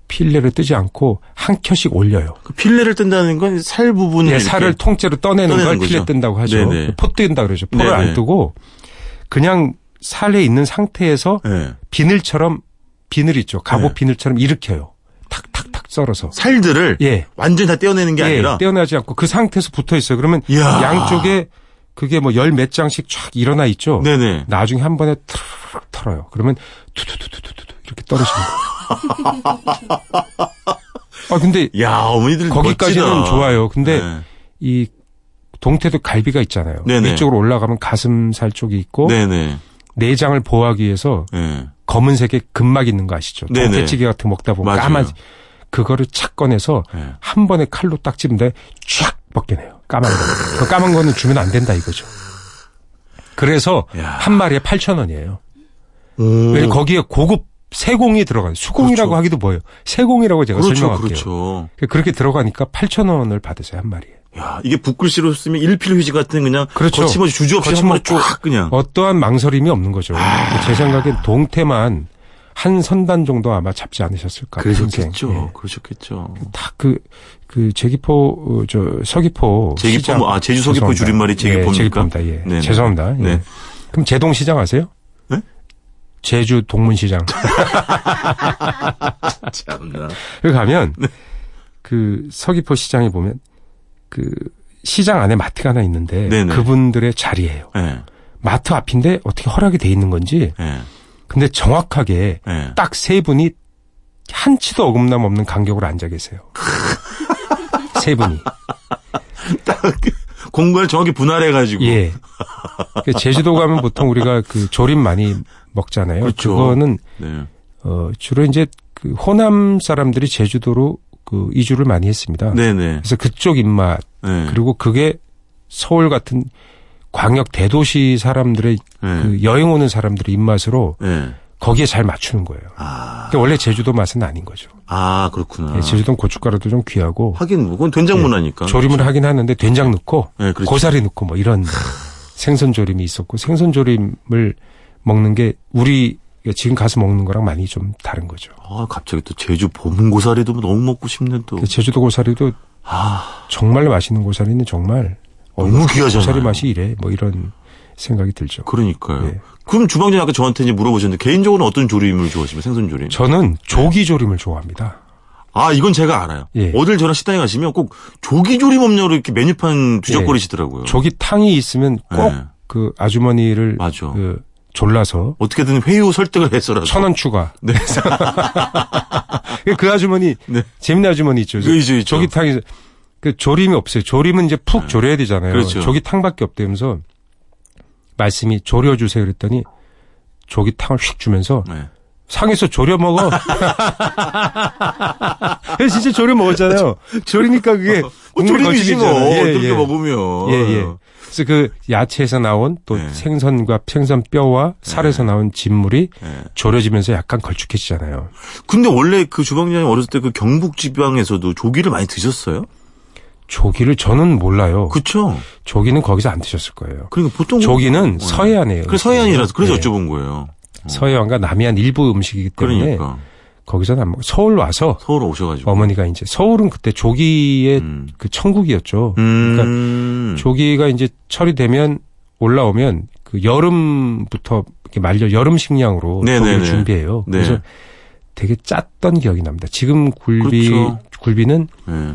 필레를 뜨지 않고 한 켜씩 올려요. 그 필레를 뜬다는 건 살 부분을 예, 이렇게 살을 통째로 떠내는 떠내는 걸 거죠. 필레 뜬다고 하죠. 네네. 포 뜬다 그러죠. 포를 네네. 안 뜨고 그냥 살에 있는 상태에서 네. 비늘처럼 비늘 있죠. 갑옷 네. 비늘처럼 일으켜요. 탁탁탁 썰어서. 살들을 예. 완전히 다 떼어내는 게 예, 아니라 떼어나지 않고 그 상태에서 붙어 있어요. 그러면 이야. 양쪽에 그게 뭐 열 몇 장씩 쫙 일어나 있죠. 네네. 나중에 한 번에 트르륵 털어요. 그러면 투투투투투투 이렇게 거예요. [LAUGHS] 아 근데 야 어머니들 거기까지는 멋지다. 좋아요. 근데 네. 이 동태도 갈비가 있잖아요. 네네. 이쪽으로 올라가면 가슴살 쪽이 있고 네네. 내장을 보호하기 위해서 네. 검은색의 근막 있는 거 아시죠? 동태찌개 같은 거 먹다 보면 맞아요. 까만 그거를 착 꺼내서 네. 한 번에 칼로 딱 집는데 쫙 벗겨내요. 까만 거. 그 까만 거는 주면 안 된다 이거죠. 그래서 야. 한 마리에 8천 원이에요. 오. 왜냐면 거기에 고급 세공이 들어가요. 수공이라고 그렇죠. 하기도 뭐예요. 세공이라고 제가 그렇죠, 설명할게요. 그렇죠. 그렇게 들어가니까 8천 원을 받으세요 한 마리에. 야, 이게 붓글씨로 쓰면 일필휘지 같은 그냥 그렇죠. 거침없이 주저없이 거침없고 쫙 그냥. 어떠한 망설임이 없는 거죠. 아. 제 생각엔 동태만 한 선단 정도 아마 잡지 않으셨을까. 그러셨겠죠. 예. 그러셨겠죠. 다그 그 제기포 어, 저 서귀포 제기포 시장. 뭐, 아, 제주 서귀포 죄송합니다. 줄임말이 제기포입니까? 예, 제기포입니다. 예. 죄송합니다. 예. 네. 그럼 제동 시장 아세요? 네? 제주 동문시장. [LAUGHS] 참나. 여기 가면 네. 그 서귀포 시장에 보면 그 시장 안에 마트가 하나 있는데 네네. 그분들의 자리예요. 예, 마트 앞인데 어떻게 허락이 돼 있는 건지 예, 근데 정확하게 예. 딱세 분이 한치도 어긋남 없는 간격으로 앉아 계세요. [LAUGHS] 세 분이. [LAUGHS] 공간을 정확히 분할해가지고. 예. 그 제주도 가면 보통 우리가 그 조림 많이 먹잖아요. 그렇죠. 거는 네. 어 주로 이제 그 호남 사람들이 제주도로 그 이주를 많이 했습니다. 네네. 그래서 그쪽 입맛 네. 그리고 그게 서울 같은 광역 대도시 사람들의 네. 그 여행 오는 사람들의 입맛으로 네. 거기에 잘 맞추는 거예요. 아, 그러니까 원래 제주도 맛은 아닌 거죠. 아, 그렇구나. 예, 제주도는 고춧가루도 좀 귀하고 하긴, 뭐 그건 된장 문화니까. 조림을 하긴 하는데 된장 넣고 네, 그렇죠. 고사리 넣고 뭐 이런 생선 조림이 있었고 생선 조림을 먹는 게 우리 지금 가서 먹는 거랑 많이 좀 다른 거죠. 아, 갑자기 또 제주 봄 고사리도 너무 먹고 싶네, 또. 그 제주도 고사리도 아, 정말 맛있는 고사리는 정말 어, 너무 귀하잖아요. 고사리 맛이 이래 뭐 이런 생각이 들죠. 그러니까요. 예. 그럼 주방장님 아까 저한테 이제 물어보셨는데, 개인적으로는 어떤 조림을 좋아하시면 생선 조림? 저는 조기 조림을 좋아합니다. 아, 이건 제가 알아요. 예. 어딜 저랑 식당에 가시면 꼭 조기 조림 없냐고 이렇게 메뉴판 주적거리시더라고요. 조기 탕이 있으면 꼭 예. 그 아주머니를 맞아. 그 졸라서 어떻게든 회유 설득을 했어라도. 천 원 추가. [LAUGHS] 네. [LAUGHS] 그 아주머니 네. 재밌는 아주머니 있죠. 그 있죠, 있죠. 조기탕이 그 조림이 없어요. 조림은 이제 푹 졸여야 되잖아요. 그렇죠. 조기탕밖에 없다면서 말씀이 졸여 주세요 그랬더니 조기탕을 휙 주면서 네. 상에서 졸여 먹어. 그래서 [LAUGHS] 진짜 졸여 먹었잖아요. 졸이니까 그게 뭐 조림이지 뭐. 예, 예. 먹으면. 예, 예. 그래서 그 야채에서 나온 또 네. 생선과 생선 뼈와 살에서 나온 진물이 예. 졸여지면서 약간 걸쭉해지잖아요. 근데 원래 그 주방장님 어렸을 때 그 경북 지방에서도 조기를 많이 드셨어요? 조기를 저는 몰라요. 그쵸? 조기는 거기서 안 드셨을 거예요. 그러니까 보통. 조기는 네. 서해안이에요. 그래 서해안이라서 그래서 네. 여쭤본 거예요. 서해안과 남해안 일부 음식이기 때문에 그러니까. 거기서는 안 먹고 서울 와서 서울 오셔가지고. 어머니가 이제 서울은 그때 조기의 음. 그 천국이었죠. 음. 그러니까 조기가 이제 철이 되면 올라오면 그 여름부터 이렇게 말려 여름 식량으로. 조기를 준비해요. 네. 그래서 되게 짰던 기억이 납니다. 지금 굴비 그렇죠. 굴비는 네.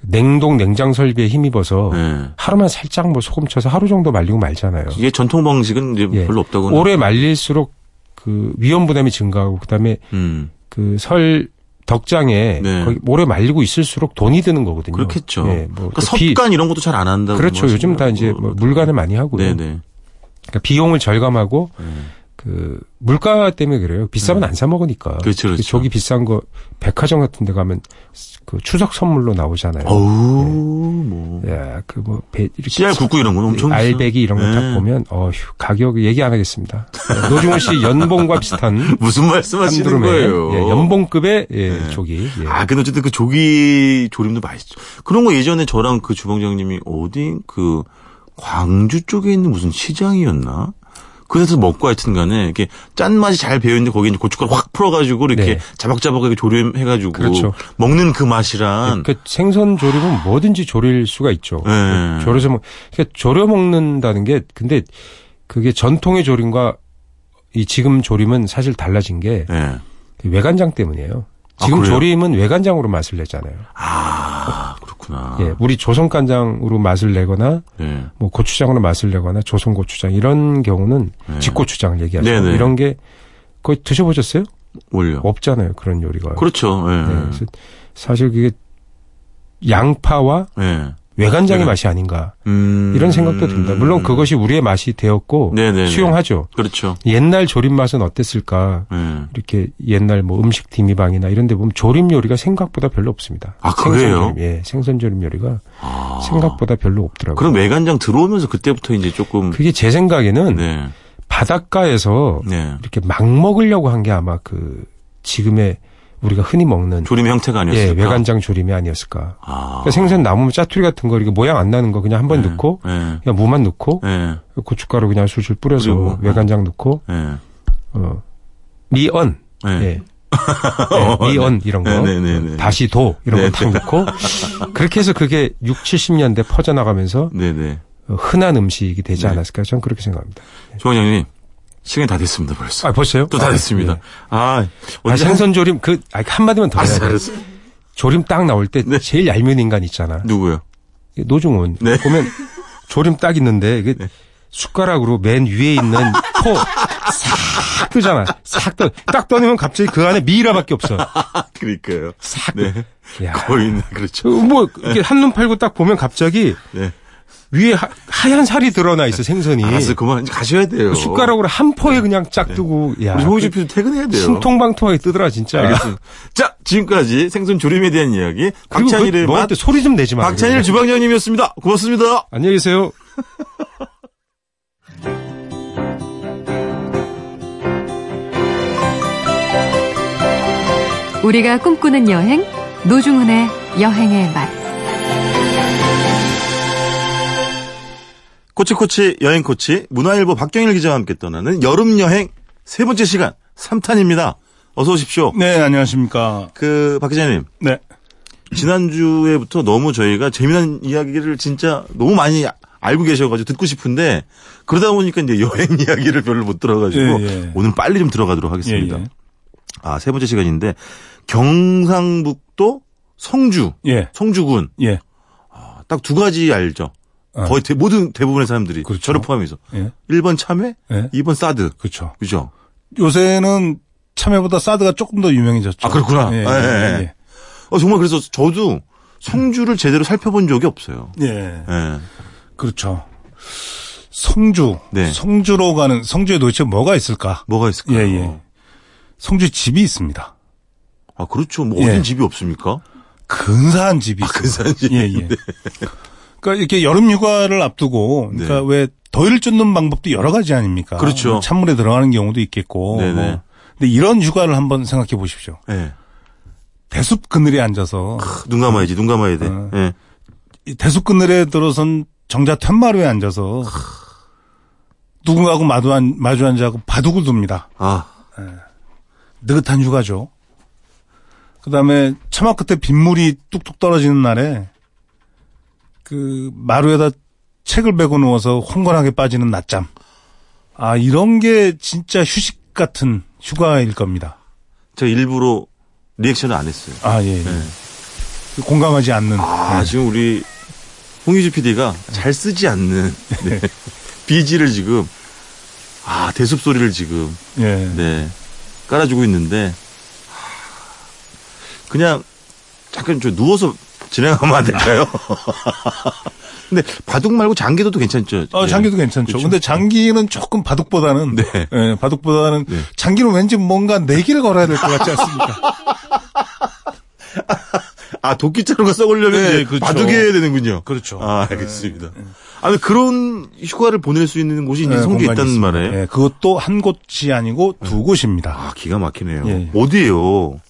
냉동 냉장 설비에 힘입어서 네. 하루만 살짝 뭐 소금 쳐서 하루 정도 말리고 말잖아요. 이게 전통 방식은 이제 예. 별로 없다고. 오래 말릴수록 그 위험 부담이 증가하고 그다음에 음. 그 설 덕장에 네. 거기 오래 말리고 있을수록 돈이 드는 거거든요. 그렇겠죠. 예, 뭐 그러니까 비- 섭간 이런 것도 잘 안 한다고. 그렇죠. 요즘 다 이제 뭐 물간을 많이 하고요. 네네. 그러니까 비용을 절감하고 음. 그 물가 때문에 그래요. 비싸면 안 사 먹으니까. 그렇죠, 그렇죠. 조기 비싼 거 백화점 같은 데 가면 그 추석 선물로 나오잖아요. 어우, 뭐. 야, 그뭐 이렇게 씨알 굵고 이런 건 엄청. 알배기 이런 거딱 네. 보면 어휴, 가격 얘기 안 하겠습니다. 노중훈 씨 연봉과 비슷한 [LAUGHS] 무슨 말씀하시는 거예요? 예, 연봉급의 예, 네. 조기. 예. 아, 근데 어쨌든 그 조기 조림도 맛있죠. 그런 거 예전에 저랑 그 주방장님이 어디 그 광주 쪽에 있는 무슨 시장이었나? 그래서 먹고 하여튼 간에 이렇게 짠맛이 잘 배어있는데 거기에 이제 고춧가루 확 풀어가지고 이렇게 네. 자박자박하게 조림해가지고 그렇죠. 먹는 그 맛이란 그 생선 조림은 뭐든지 조릴 수가 있죠. 네. 조려서 먹, 그러니까 조려 먹는다는 게 근데 그게 전통의 조림과 이 지금 조림은 사실 달라진 게 예. 외간장 때문이에요. 지금 그래요? 조림은 외간장으로 맛을 내잖아요. 아, 그렇구나. 예, 우리 조선 간장으로 맛을 내거나 예. 뭐 고추장으로 맛을 내거나 조선 고추장 이런 경우는 네. 직고추장을 얘기하죠. 네네. 이런 게 거의 드셔보셨어요? 뭘요? 없잖아요 그런 요리가. 그렇죠. 예. 네, 사실 그게 양파와 예. 외간장의 네. 맛이 아닌가 음. 이런 생각도 듭니다. 물론 그것이 우리의 맛이 되었고 네네네. 수용하죠. 그렇죠. 옛날 조림 맛은 어땠을까? 예. 이렇게 옛날 뭐 음식 디미방이나 이런 데 보면 조림 요리가 생각보다 별로 없습니다. 아, 그래요? 생선조림, 예, 생선 조림 요리가 아. 생각보다 별로 없더라고요. 그럼 외간장 들어오면서 그때부터 이제 조금 그게 제 생각에는 네. 바닷가에서 네. 이렇게 막 먹으려고 한 게 아마 그 지금의 우리가 흔히 먹는 조림의 형태가 예, 아니었을까? 외간장 조림이 아니었을까. 아. 그러니까 생선 남으면 짜투리 같은 거 이렇게 모양 안 나는 거 그냥 한번 네. 넣고 예. 그냥 무만 넣고 예. 고춧가루 그냥 술술 뿌려서 그리고, 외간장 넣고 예. 어 미언 예. 예. [LAUGHS] 예, 미언 이런 거 네네네네. 다시 도 이런 네, 거딱 넣고 그렇게 해서 그게 6, 70년대 퍼져나가면서 네네. 어, 흔한 음식이 되지 네. 않았을까 저는 그렇게 생각합니다. 조원장님 시간이 다 됐습니다 벌써. 아 벌써요? 또 다 됐습니다. 네. 아, 아, 생선조림 그 아, 한마디만 더 해야 알았어. 조림 딱 나올 때 네. 제일 얄미운 인간 있잖아. 누구요? 노중훈. 네. 보면 [LAUGHS] 조림 딱 있는데 이게 숟가락으로 맨 위에 있는 [LAUGHS] 포 싹 뜨잖아. 싹 떠. 딱 떠내면 갑자기 그 안에 미이라밖에 없어. [LAUGHS] 그러니까요. 싹. 네. 야. 거의 네, 그렇죠. 어, 뭐 이렇게 한눈 팔고 딱 보면 갑자기 네. 위에 하, 하얀 살이 드러나 있어 생선이. 알았어, 그만 이제 가셔야 돼요. 그 숟가락으로 한 포에 그냥 쫙 뜨고 야. 우리 홍희주 PD 퇴근해야 돼요. 신통방통하게 뜨더라 진짜. 알겠습니다. 자, 지금까지 생선 조림에 대한 이야기 그리고 박찬일의 그 먹을 맛때 소리 좀 내지 마. 박찬일 주방장님이었습니다. 고맙습니다. 안녕히 계세요. 우리가 꿈꾸는 여행 노중훈의 여행의 맛. 코치코치 여행 코치 문화일보 박경일 기자와 함께 떠나는 여름 여행 세 번째 시간 3탄입니다. 어서 오십시오. 네, 안녕하십니까. 그 박 기자님 네. 지난주에부터 너무 저희가 재미난 이야기를 진짜 너무 많이 알고 계셔가지고 듣고 싶은데 그러다 보니까 이제 여행 [LAUGHS] 이야기를 별로 못 들어가지고 예, 예. 오늘 빨리 좀 들어가도록 예, 하겠습니다. 예. 아, 세 번째 시간인데 경상북도 성주, 예. 성주군 예. 딱두 가지 알죠. 아. 거의 대, 모든 대부분의 사람들이 그렇죠. 저를 포함해서 예. 1번 참외, 예. 2번 사드. 그렇죠. 그죠? 요새는 참외보다 사드가 조금 더 유명해졌죠. 아, 그렇구나. 예. 예, 예, 예. 어, 정말 그래서 저도 성주를 제대로 살펴본 적이 없어요. 예. 예. 예. 그렇죠. 성주. 네. 성주로 가는 성주에 도대체 뭐가 있을까? 뭐가 있을까요? 예, 예. 성주에 집이 있습니다. 아, 그렇죠. 뭐 예. 어딘 집이 없습니까? 근사한 집이 아. 근사한 집. 예, 예. [LAUGHS] 그러니까 이렇게 여름 휴가를 앞두고 그러니까 네. 왜 더위를 쫓는 방법도 여러 가지 아닙니까? 그렇죠. 뭐 찬물에 들어가는 경우도 있겠고. 네네. 뭐. 근데 이런 휴가를 한번 생각해 보십시오. 예. 대숲 그늘에 앉아서 눈 감아야지, 눈 감아야 돼. 어. 예. 이 대숲 그늘에 들어선 정자 툇마루에 앉아서 누군가하고 마주, 앉, 마주 앉아고 바둑을 둡니다. 아, 느긋한 휴가죠. 그 다음에 차마 끝에 빗물이 뚝뚝 떨어지는 날에 그 마루에다 책을 베고 누워서 홍건하게 빠지는 낮잠. 아, 이런 게 진짜 휴식 같은 휴가일 겁니다. 제가 일부러 리액션을 안 했어요. 아, 예. 예. 네. 공감하지 않는. 아, 지금 우리 홍희주 PD가 잘 쓰지 않는 네. [LAUGHS] BG를 지금 아 대숲 소리를 지금 예. 네 깔아주고 있는데 하, 그냥 잠깐 좀 누워서 진행하면 안 될까요? [LAUGHS] 근데 바둑 말고 장기도도 괜찮죠? 어, 예. 장기도 괜찮죠. 그렇죠. 근데 장기는 조금 바둑보다는 네. 예, 바둑보다는 네. 장기는 왠지 뭔가 내기를 걸어야 될 것 같지 않습니까? [LAUGHS] 아 도끼자루가 썩으려면 네, 이제 그렇죠. 바둑해야 되는군요. 그렇죠. 아 알겠습니다. 아 근데 그런 휴가를 보낼 수 있는 곳이 이제 예, 성주에 있다는 있습니다. 말에 예, 그것도 한 곳이 아니고 두 곳입니다. 아 기가 막히네요. 예. 어디예요?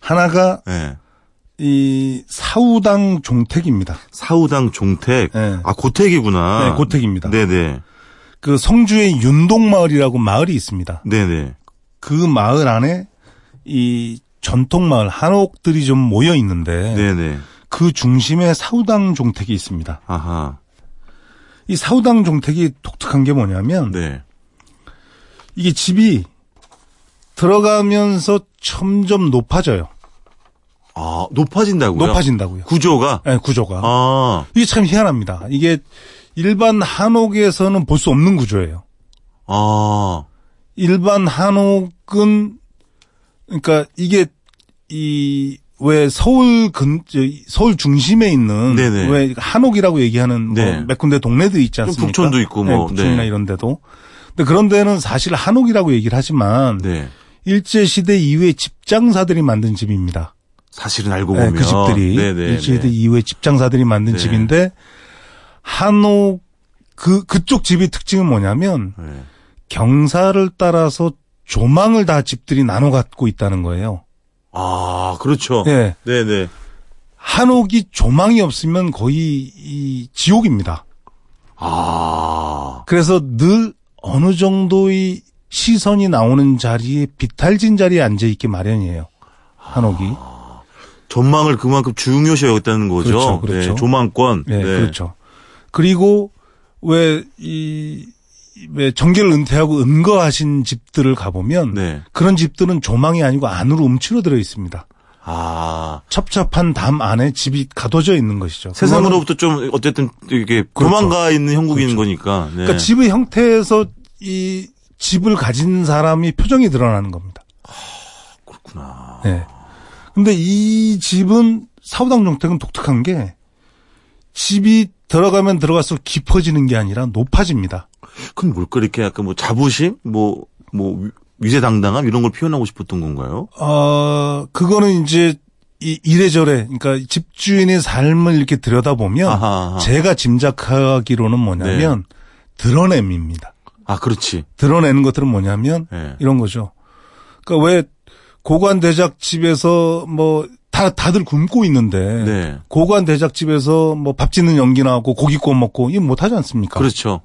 하나가 예. 이 사우당 종택입니다. 사우당 종택. 예. 아 고택이구나. 네, 고택입니다. 네네. 그 성주의 윤동마을이라고 마을이 있습니다. 네네. 그 마을 안에 이 전통 마을 한옥들이 좀 모여 있는데 네네. 그 중심에 사우당 종택이 있습니다. 아하. 이 사우당 종택이 독특한 게 뭐냐면 네. 이게 집이 들어가면서 점점 높아져요. 아, 높아진다고요? 높아진다고요. 구조가? 네, 구조가. 아, 이게 참 희한합니다. 이게 일반 한옥에서는 볼 수 없는 구조예요. 아, 일반 한옥은 그러니까 이게 이 왜 서울 근 저, 서울 중심에 있는 네네. 왜 한옥이라고 얘기하는 네. 뭐 몇 군데 동네도 있지 좀 않습니까? 북촌도 있고 뭐, 네, 북촌이나 네. 이런 데도. 근데 그런 데는 사실 한옥이라고 얘기를 하지만 네. 일제 시대 이후에 집장사들이 만든 집입니다. 사실은 알고 네, 보면. 그 집들이 네네. 일제 시대 이후에 집장사들이 만든 네. 집인데 한옥 그 그쪽 집의 특징은 뭐냐면 네. 경사를 따라서 조망을 다 집들이 나눠 갖고 있다는 거예요. 아, 그렇죠. 예. 네네. 한옥이 조망이 없으면 거의 이 지옥입니다. 아, 그래서 늘 어느 정도의 시선이 나오는 자리에 비탈진 자리에 앉아 있기 마련이에요. 한옥이. 전망을 그만큼 중요시 여겼다는 거죠. 그렇죠, 그렇죠. 네, 조망권. 네, 그렇죠. 그리고 왜 이, 왜 정계를 은퇴하고 은거하신 집들을 가보면 네. 그런 집들은 조망이 아니고 안으로 움츠러 들어 있습니다. 아, 첩첩한 담 안에 집이 가둬져 있는 것이죠. 세상으로부터 좀 어쨌든 이게 그렇죠. 도망가 있는 형국인 그렇죠. 거니까. 네. 그러니까 집의 형태에서 이 집을 가진 사람이 표정이 드러나는 겁니다. 그렇구나. 네. 근데 이 집은 사우당 정택은 독특한 게 집이 들어가면 들어갈수록 깊어지는 게 아니라 높아집니다. 그건 뭘까 이렇게 약간 뭐 자부심, 뭐뭐 위세당당함 이런 걸 표현하고 싶었던 건가요? 어, 그거는 이제 이 이래저래 그러니까 집주인의 삶을 이렇게 들여다보면 아하, 아하. 제가 짐작하기로는 뭐냐면 드러냄입니다. 아, 그렇지. 드러내는 것들은 뭐냐면 네. 이런 거죠. 그러니까 왜 고관 대작 집에서 뭐 다 다들 굶고 있는데 네. 고관 대작 집에서 뭐 밥 짓는 연기 나고 고기 구워 먹고 이거 못 하지 않습니까? 그렇죠.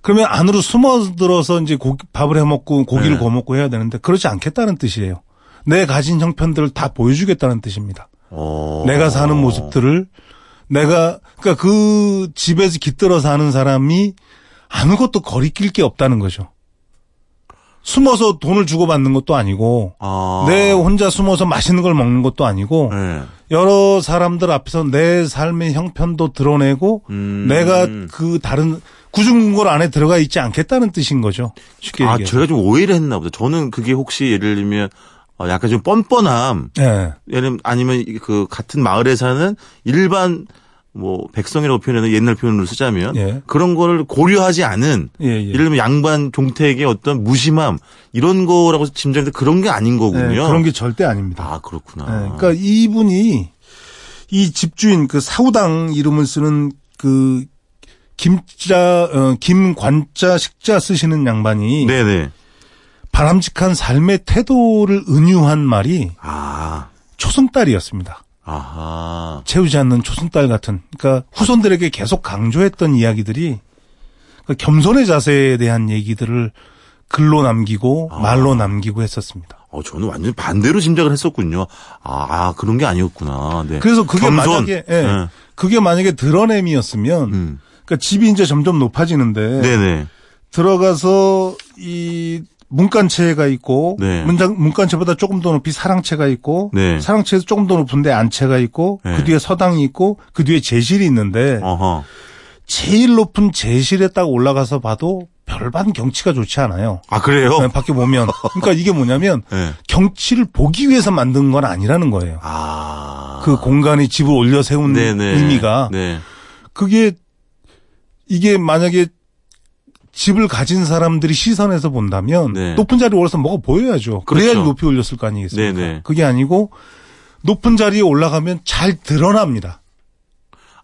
그러면 안으로 숨어 들어서 이제 고기, 밥을 해 먹고 고기를 네. 구워 먹고 해야 되는데 그렇지 않겠다는 뜻이에요. 내 가진 형편들을 다 보여주겠다는 뜻입니다. 어. 내가 사는 모습들을 내가 그러니까 그 집에서 깃들어 사는 사람이 아무것도 거리낄 게 없다는 거죠. 숨어서 돈을 주고받는 것도 아니고 아. 내 혼자 숨어서 맛있는 걸 먹는 것도 아니고 네. 여러 사람들 앞에서 내 삶의 형편도 드러내고 음. 내가 그 다른 구중궁궐 안에 들어가 있지 않겠다는 뜻인 거죠. 쉽게 아, 얘기해서. 제가 좀 오해를 했나 보다. 저는 그게 혹시 예를 들면 어, 약간 좀 뻔뻔함, 예. 예를 들면 아니면 이- 그 같은 마을에 사는 일반 뭐 백성이라고 표현하는 옛날 표현으로 쓰자면 예. 그런 거를 고려하지 않은 예, 예. 예를 들면 양반 종택의 어떤 무심함 이런 거라고 짐작했는데 그런 게 아닌 예, 거군요. 그런 게 절대 아닙니다. 아 그렇구나. 예, 그러니까 이분이 이 집주인 그 사우당 이름을 쓰는 그 김자 어, 김관자 식자 쓰시는 양반이 네네. 바람직한 삶의 태도를 은유한 말이 아 초승달이었습니다. 아하. 채우지 않는 초승달 같은 그러니까 후손들에게 계속 강조했던 이야기들이 그 겸손의 자세에 대한 얘기들을 글로 남기고 아. 말로 남기고 했었습니다. 어 저는 완전 반대로 짐작을 했었군요. 아, 아, 그런 게 아니었구나. 네. 그래서 그게 겸손. 만약에 예, 네. 그게 만약에 드러냄이었으면 음. 그러니까 집이 이제 점점 높아지는데 네네. 들어가서 이 문간체가 있고 네. 문장 문간체보다 조금 더 높이 사랑채가 있고 네. 사랑채에서 조금 더 높은데 안채가 있고 네. 그 뒤에 서당이 있고 그 뒤에 제실이 있는데 어허. 제일 높은 제실에 딱 올라가서 봐도 별반 경치가 좋지 않아요. 아 그래요? 네, 밖에 보면 그러니까 이게 뭐냐면 [LAUGHS] 네. 경치를 보기 위해서 만든 건 아니라는 거예요. 아. 그 공간에 집을 올려 세운 네네. 의미가 네. 그게 이게 만약에 집을 가진 사람들이 시선에서 본다면 네. 높은 자리에 올라서 뭐가 보여야죠. 그래야 그렇죠. 높이 올렸을 거 아니겠습니까? 네네. 그게 아니고 높은 자리에 올라가면 잘 드러납니다.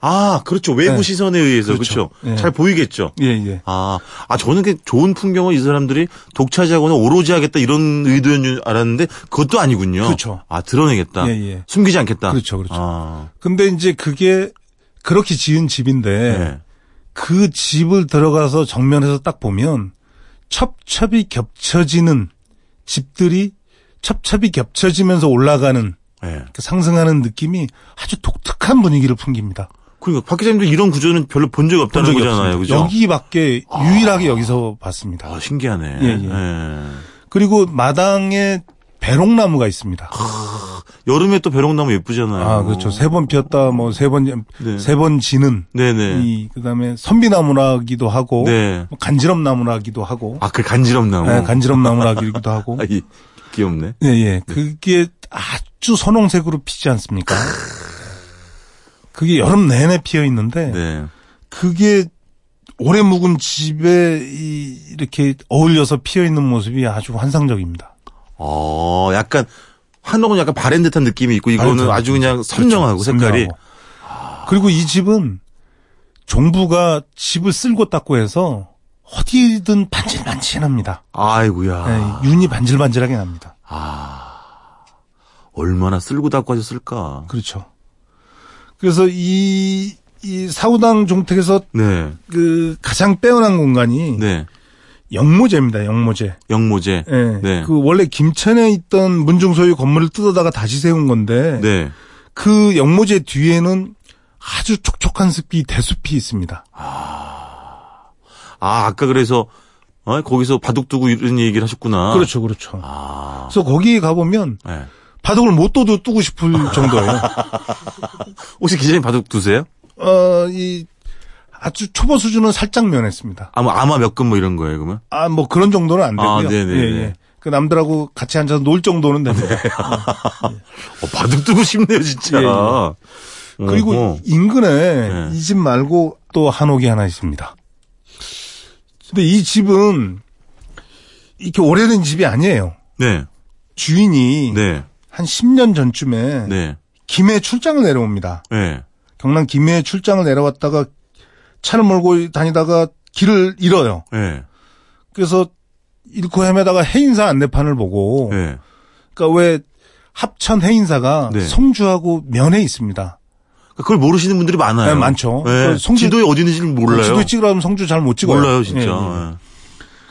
아 그렇죠. 외부 네. 시선에 의해서 그렇죠. 그렇죠. 네. 잘 보이겠죠. 예, 예. 아, 아 저는 그 좋은 풍경을 이 사람들이 독차지하거나 오로지 하겠다 이런 의도인 줄 알았는데 그것도 아니군요. 그렇죠. 아 드러내겠다. 예, 예. 숨기지 않겠다. 그렇죠, 그렇죠. 아, 근데 이제 그게 그렇게 지은 집인데 네. 그 집을 들어가서 정면에서 딱 보면 첩첩이 겹쳐지는 집들이 첩첩이 겹쳐지면서 올라가는 네. 그 상승하는 느낌이 아주 독특한 분위기를 풍깁니다. 그러니까 박 기자님도 이런 구조는 별로 본 적이 본 없다는 적이 거잖아요. 그죠? 여기밖에 유일하게 여기서 봤습니다. 아, 신기하네. 예, 예. 그리고 마당에 배롱나무가 있습니다. 여름에 또 벼롱나무 예쁘잖아요. 아, 그렇죠. 세 번 피었다, 뭐, 세 번, 네. 세번 지는. 네네. 이, 그 다음에 선비나무라기도 하고. 네. 뭐 간지럼나무라기도 하고. 아, 그 간지럼나무. 네, 간지럼나무라기도 하고. [LAUGHS] 아, 이, 귀엽네. 예, 예. 그게 아주 선홍색으로 피지 않습니까? 그게 여름 내내 피어 있는데. 네. 그게 오래 묵은 집에 이, 이렇게 어울려서 피어 있는 모습이 아주 환상적입니다. 어, 약간, 한옥은 약간 바랜 듯한 느낌이 있고, 이거는 아주 그냥 그렇죠. 선명하고, 색깔이. 선명하고. 그리고 이 집은 종부가 집을 쓸고 닦고 해서 어디든 반질반질합니다. 아이고야. 네, 윤이 반질반질하게 납니다. 얼마나 쓸고 닦고 하셨을까. 그렇죠. 그래서 이, 이 사우당 종택에서 네. 그 가장 빼어난 공간이 네. 영모제입니다. 영모제. 영모제. 예. 네. 그 원래 김천에 있던 문중 소유 건물을 뜯어다가 다시 세운 건데 네. 그 영모제 뒤에는 아주 촉촉한 숲이 대숲이 있습니다. 아, 아까 그래서, 어, 거기서 바둑 두고 이런 얘기를 하셨구나. 그렇죠, 그렇죠. 아. 그래서 거기 가 보면 네. 바둑을 못 둬도 뜨고 싶을 정도예요. [LAUGHS] 혹시 기자님 바둑 두세요? 어, 이 아주 초보 수준은 살짝 면했습니다. 아마, 아마 몇금뭐 이런 거예요, 그러면? 아, 뭐 그런 정도는 안 되고요. 아, 네네네. 예, 예. 그 남들하고 같이 앉아서 놀 정도는 됩니다. 어, 바둑 두고 싶네요, 진짜. 예, 예. 그리고 어허. 인근에 네. 이집 말고 또 한옥이 하나 있습니다. 근데 이 집은 이렇게 오래된 집이 아니에요. 네. 주인이 네. 한 10년 전쯤에 네. 김해 출장을 내려옵니다. 네. 경남 김해에 출장을 내려왔다가 차를 몰고 다니다가 길을 잃어요. 네. 그래서 잃고 헤매다가 해인사 안내판을 보고 네. 그러니까 왜 합천 해인사가 네. 성주하고 면에 있습니다. 그걸 모르시는 분들이 많아요. 네, 많죠. 네. 그 성주- 지도에 어디 있는지 몰라요. 지도 찍으라 하면 성주 잘 못 찍어요. 몰라요, 진짜. 예, 예.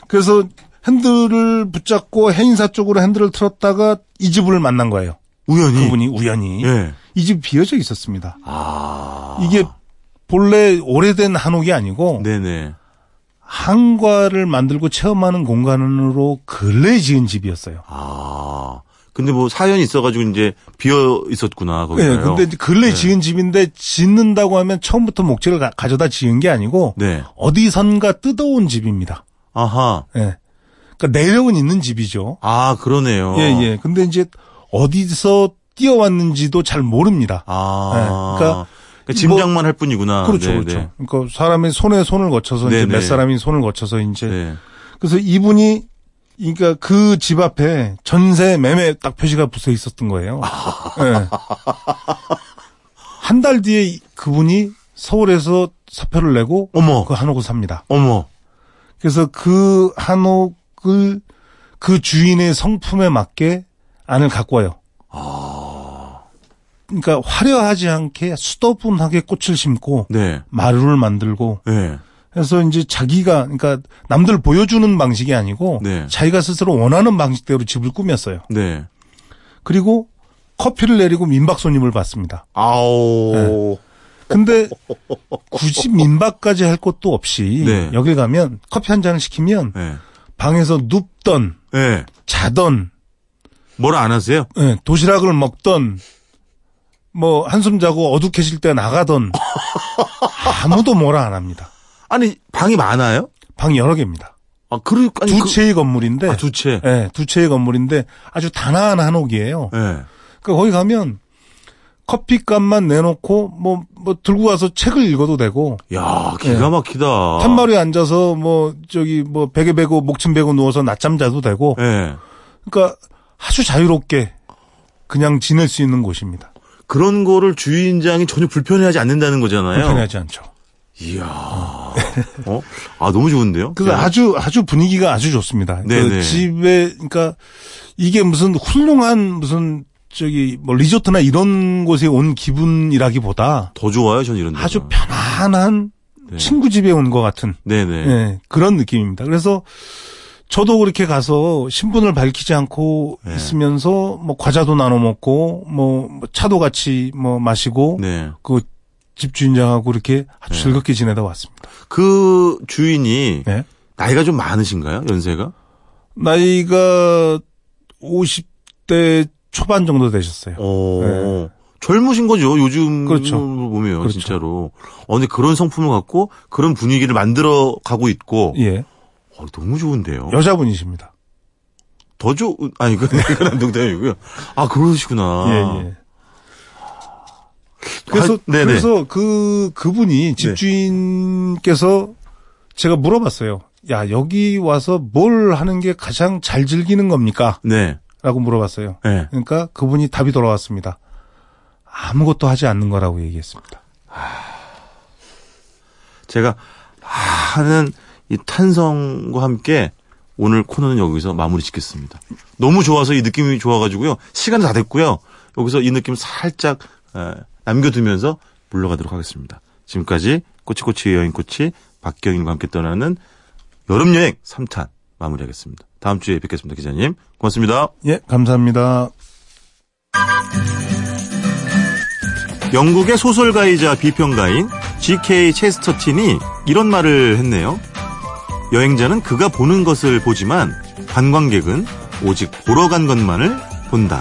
그래서 핸들을 붙잡고 해인사 쪽으로 핸들을 틀었다가 이 집을 만난 거예요. 우연히. 그분이 우연히 예. 이집 비어져 있었습니다. 아. 이게 본래 오래된 한옥이 아니고 네네. 한과를 만들고 체험하는 공간으로 근래 지은 집이었어요. 아. 근데 뭐 사연이 있어가지고 이제 비어 있었구나, 거기가요. 네, 근데 근래 지은 집인데 짓는다고 하면 처음부터 목재를 가, 져다 지은 게 아니고 네. 어디선가 뜯어온 집입니다. 아하. 예. 그러니까 내력은 있는 집이죠. 아, 그러네요. 예, 예. 근데 이제 어디서 뛰어왔는지도 잘 모릅니다. 아. 네, 그러니까, 그러니까 짐작만 할 뿐이구나. 그렇죠, 네, 그렇죠. 그러니까 사람이 손에 손을 거쳐서 이제 네네. 몇 사람이 손을 거쳐서 이제 네. 네. 그래서 이분이 그러니까 그 집 앞에 전세 매매 딱 표시가 붙어 있었던 거예요. 예. 한달 뒤에 이- 그분이 서울에서 사표를 내고 어머. 그 한옥을 삽니다. 어머. 그래서 그 한옥을 그 주인의 성품에 맞게 안을 갖고 와요. 그러니까 화려하지 않게 수도분하게 꽃을 심고 네. 마루를 만들고 네. 그래서 이제 자기가 그러니까 남들 보여주는 방식이 아니고 네. 자기가 스스로 원하는 방식대로 집을 꾸몄어요. 네. 그리고 커피를 내리고 민박 손님을 받습니다. 아오. 근데 굳이 민박까지 할 것도 없이 네. 여길 가면 커피 한 잔을 시키면 네. 방에서 눕던 네. 자던 뭐라 안 하세요? 예, 도시락을 먹던 뭐 한숨 자고 어둑해질 때 나가던 [LAUGHS] 아무도 뭐라 안 합니다. 아니, 방이 많아요? 방 여러 개입니다. 아, 그러, 아니, 두 그- 채의 건물인데 아, 두 채. 예, 두 채의 건물인데 아주 단아한 한옥이에요. 네. 그러니까 거기 가면 커피값만 내놓고 뭐, 뭐 들고 와서 책을 읽어도 되고 야, 기가 네. 막히다. 탄마루에 앉아서 뭐 저기 뭐 베개 베고 목침 베고 누워서 낮잠 자도 되고 네. 그러니까 아주 자유롭게 그냥 지낼 수 있는 곳입니다. 그런 거를 주인장이 전혀 불편해하지 않는다는 거잖아요. 불편하지 않죠. 이야. 어? 아, 너무 좋은데요? 그래서 네. 아주 아주 분위기가 아주 좋습니다. 그 네네. 집에 그러니까 이게 무슨 훌륭한 무슨 저기 뭐 리조트나 이런 곳에 온 기분이라기보다 더 좋아요, 전 이런 데가. 아주 편안한 네. 친구 집에 온 것 같은 네네. 예, 그런 느낌입니다. 그래서 저도 그렇게 가서 신분을 밝히지 않고 네. 있으면서 뭐 과자도 나눠 먹고 뭐 차도 같이 뭐 마시고 네. 그 집주인장하고 이렇게 아주 네. 즐겁게 지내다 왔습니다. 그 주인이 네. 나이가 좀 많으신가요? 연세가? 나이가 50대 초반 정도 되셨어요. 어, 네. 젊으신 거죠. 요즘 그렇죠. 보면 그렇죠. 진짜로. 어, 근데 그런 성품을 갖고 그런 분위기를 만들어 가고 있고 예. 어, 너무 좋은데요. 여자분이십니다. 더 좋, 아니, 그, [LAUGHS] 그건 농담이고요. 아, 그러시구나. 예, 예. 그래서 아. 그래서 그 그분이 집주인께서 제가 물어봤어요. 야 여기 와서 뭘 하는 게 가장 잘 즐기는 겁니까? 네. 라고 물어봤어요. 네. 그러니까 그분이 답이 돌아왔습니다. 아무것도 하지 않는 거라고 얘기했습니다. 제가 하는 이 탄성과 함께 오늘 코너는 여기서 마무리 짓겠습니다. 너무 좋아서 이 느낌이 좋아가지고요. 시간 다 됐고요. 여기서 이 느낌 살짝 에, 남겨두면서 물러가도록 하겠습니다. 지금까지 꼬치꼬치 여행꼬치 박경인과 함께 떠나는 여름여행 3탄 마무리하겠습니다. 다음 주에 뵙겠습니다. 기자님. 고맙습니다. 예, 감사합니다. 영국의 소설가이자 비평가인 G.K. 체스터틴이 이런 말을 했네요. 여행자는 그가 보는 것을 보지만 관광객은 오직 보러 간 것만을 본다.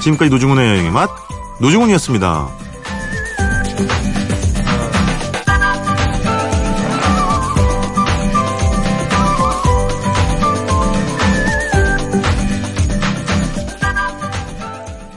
지금까지 노중훈의 여행의 맛, 노중훈이었습니다.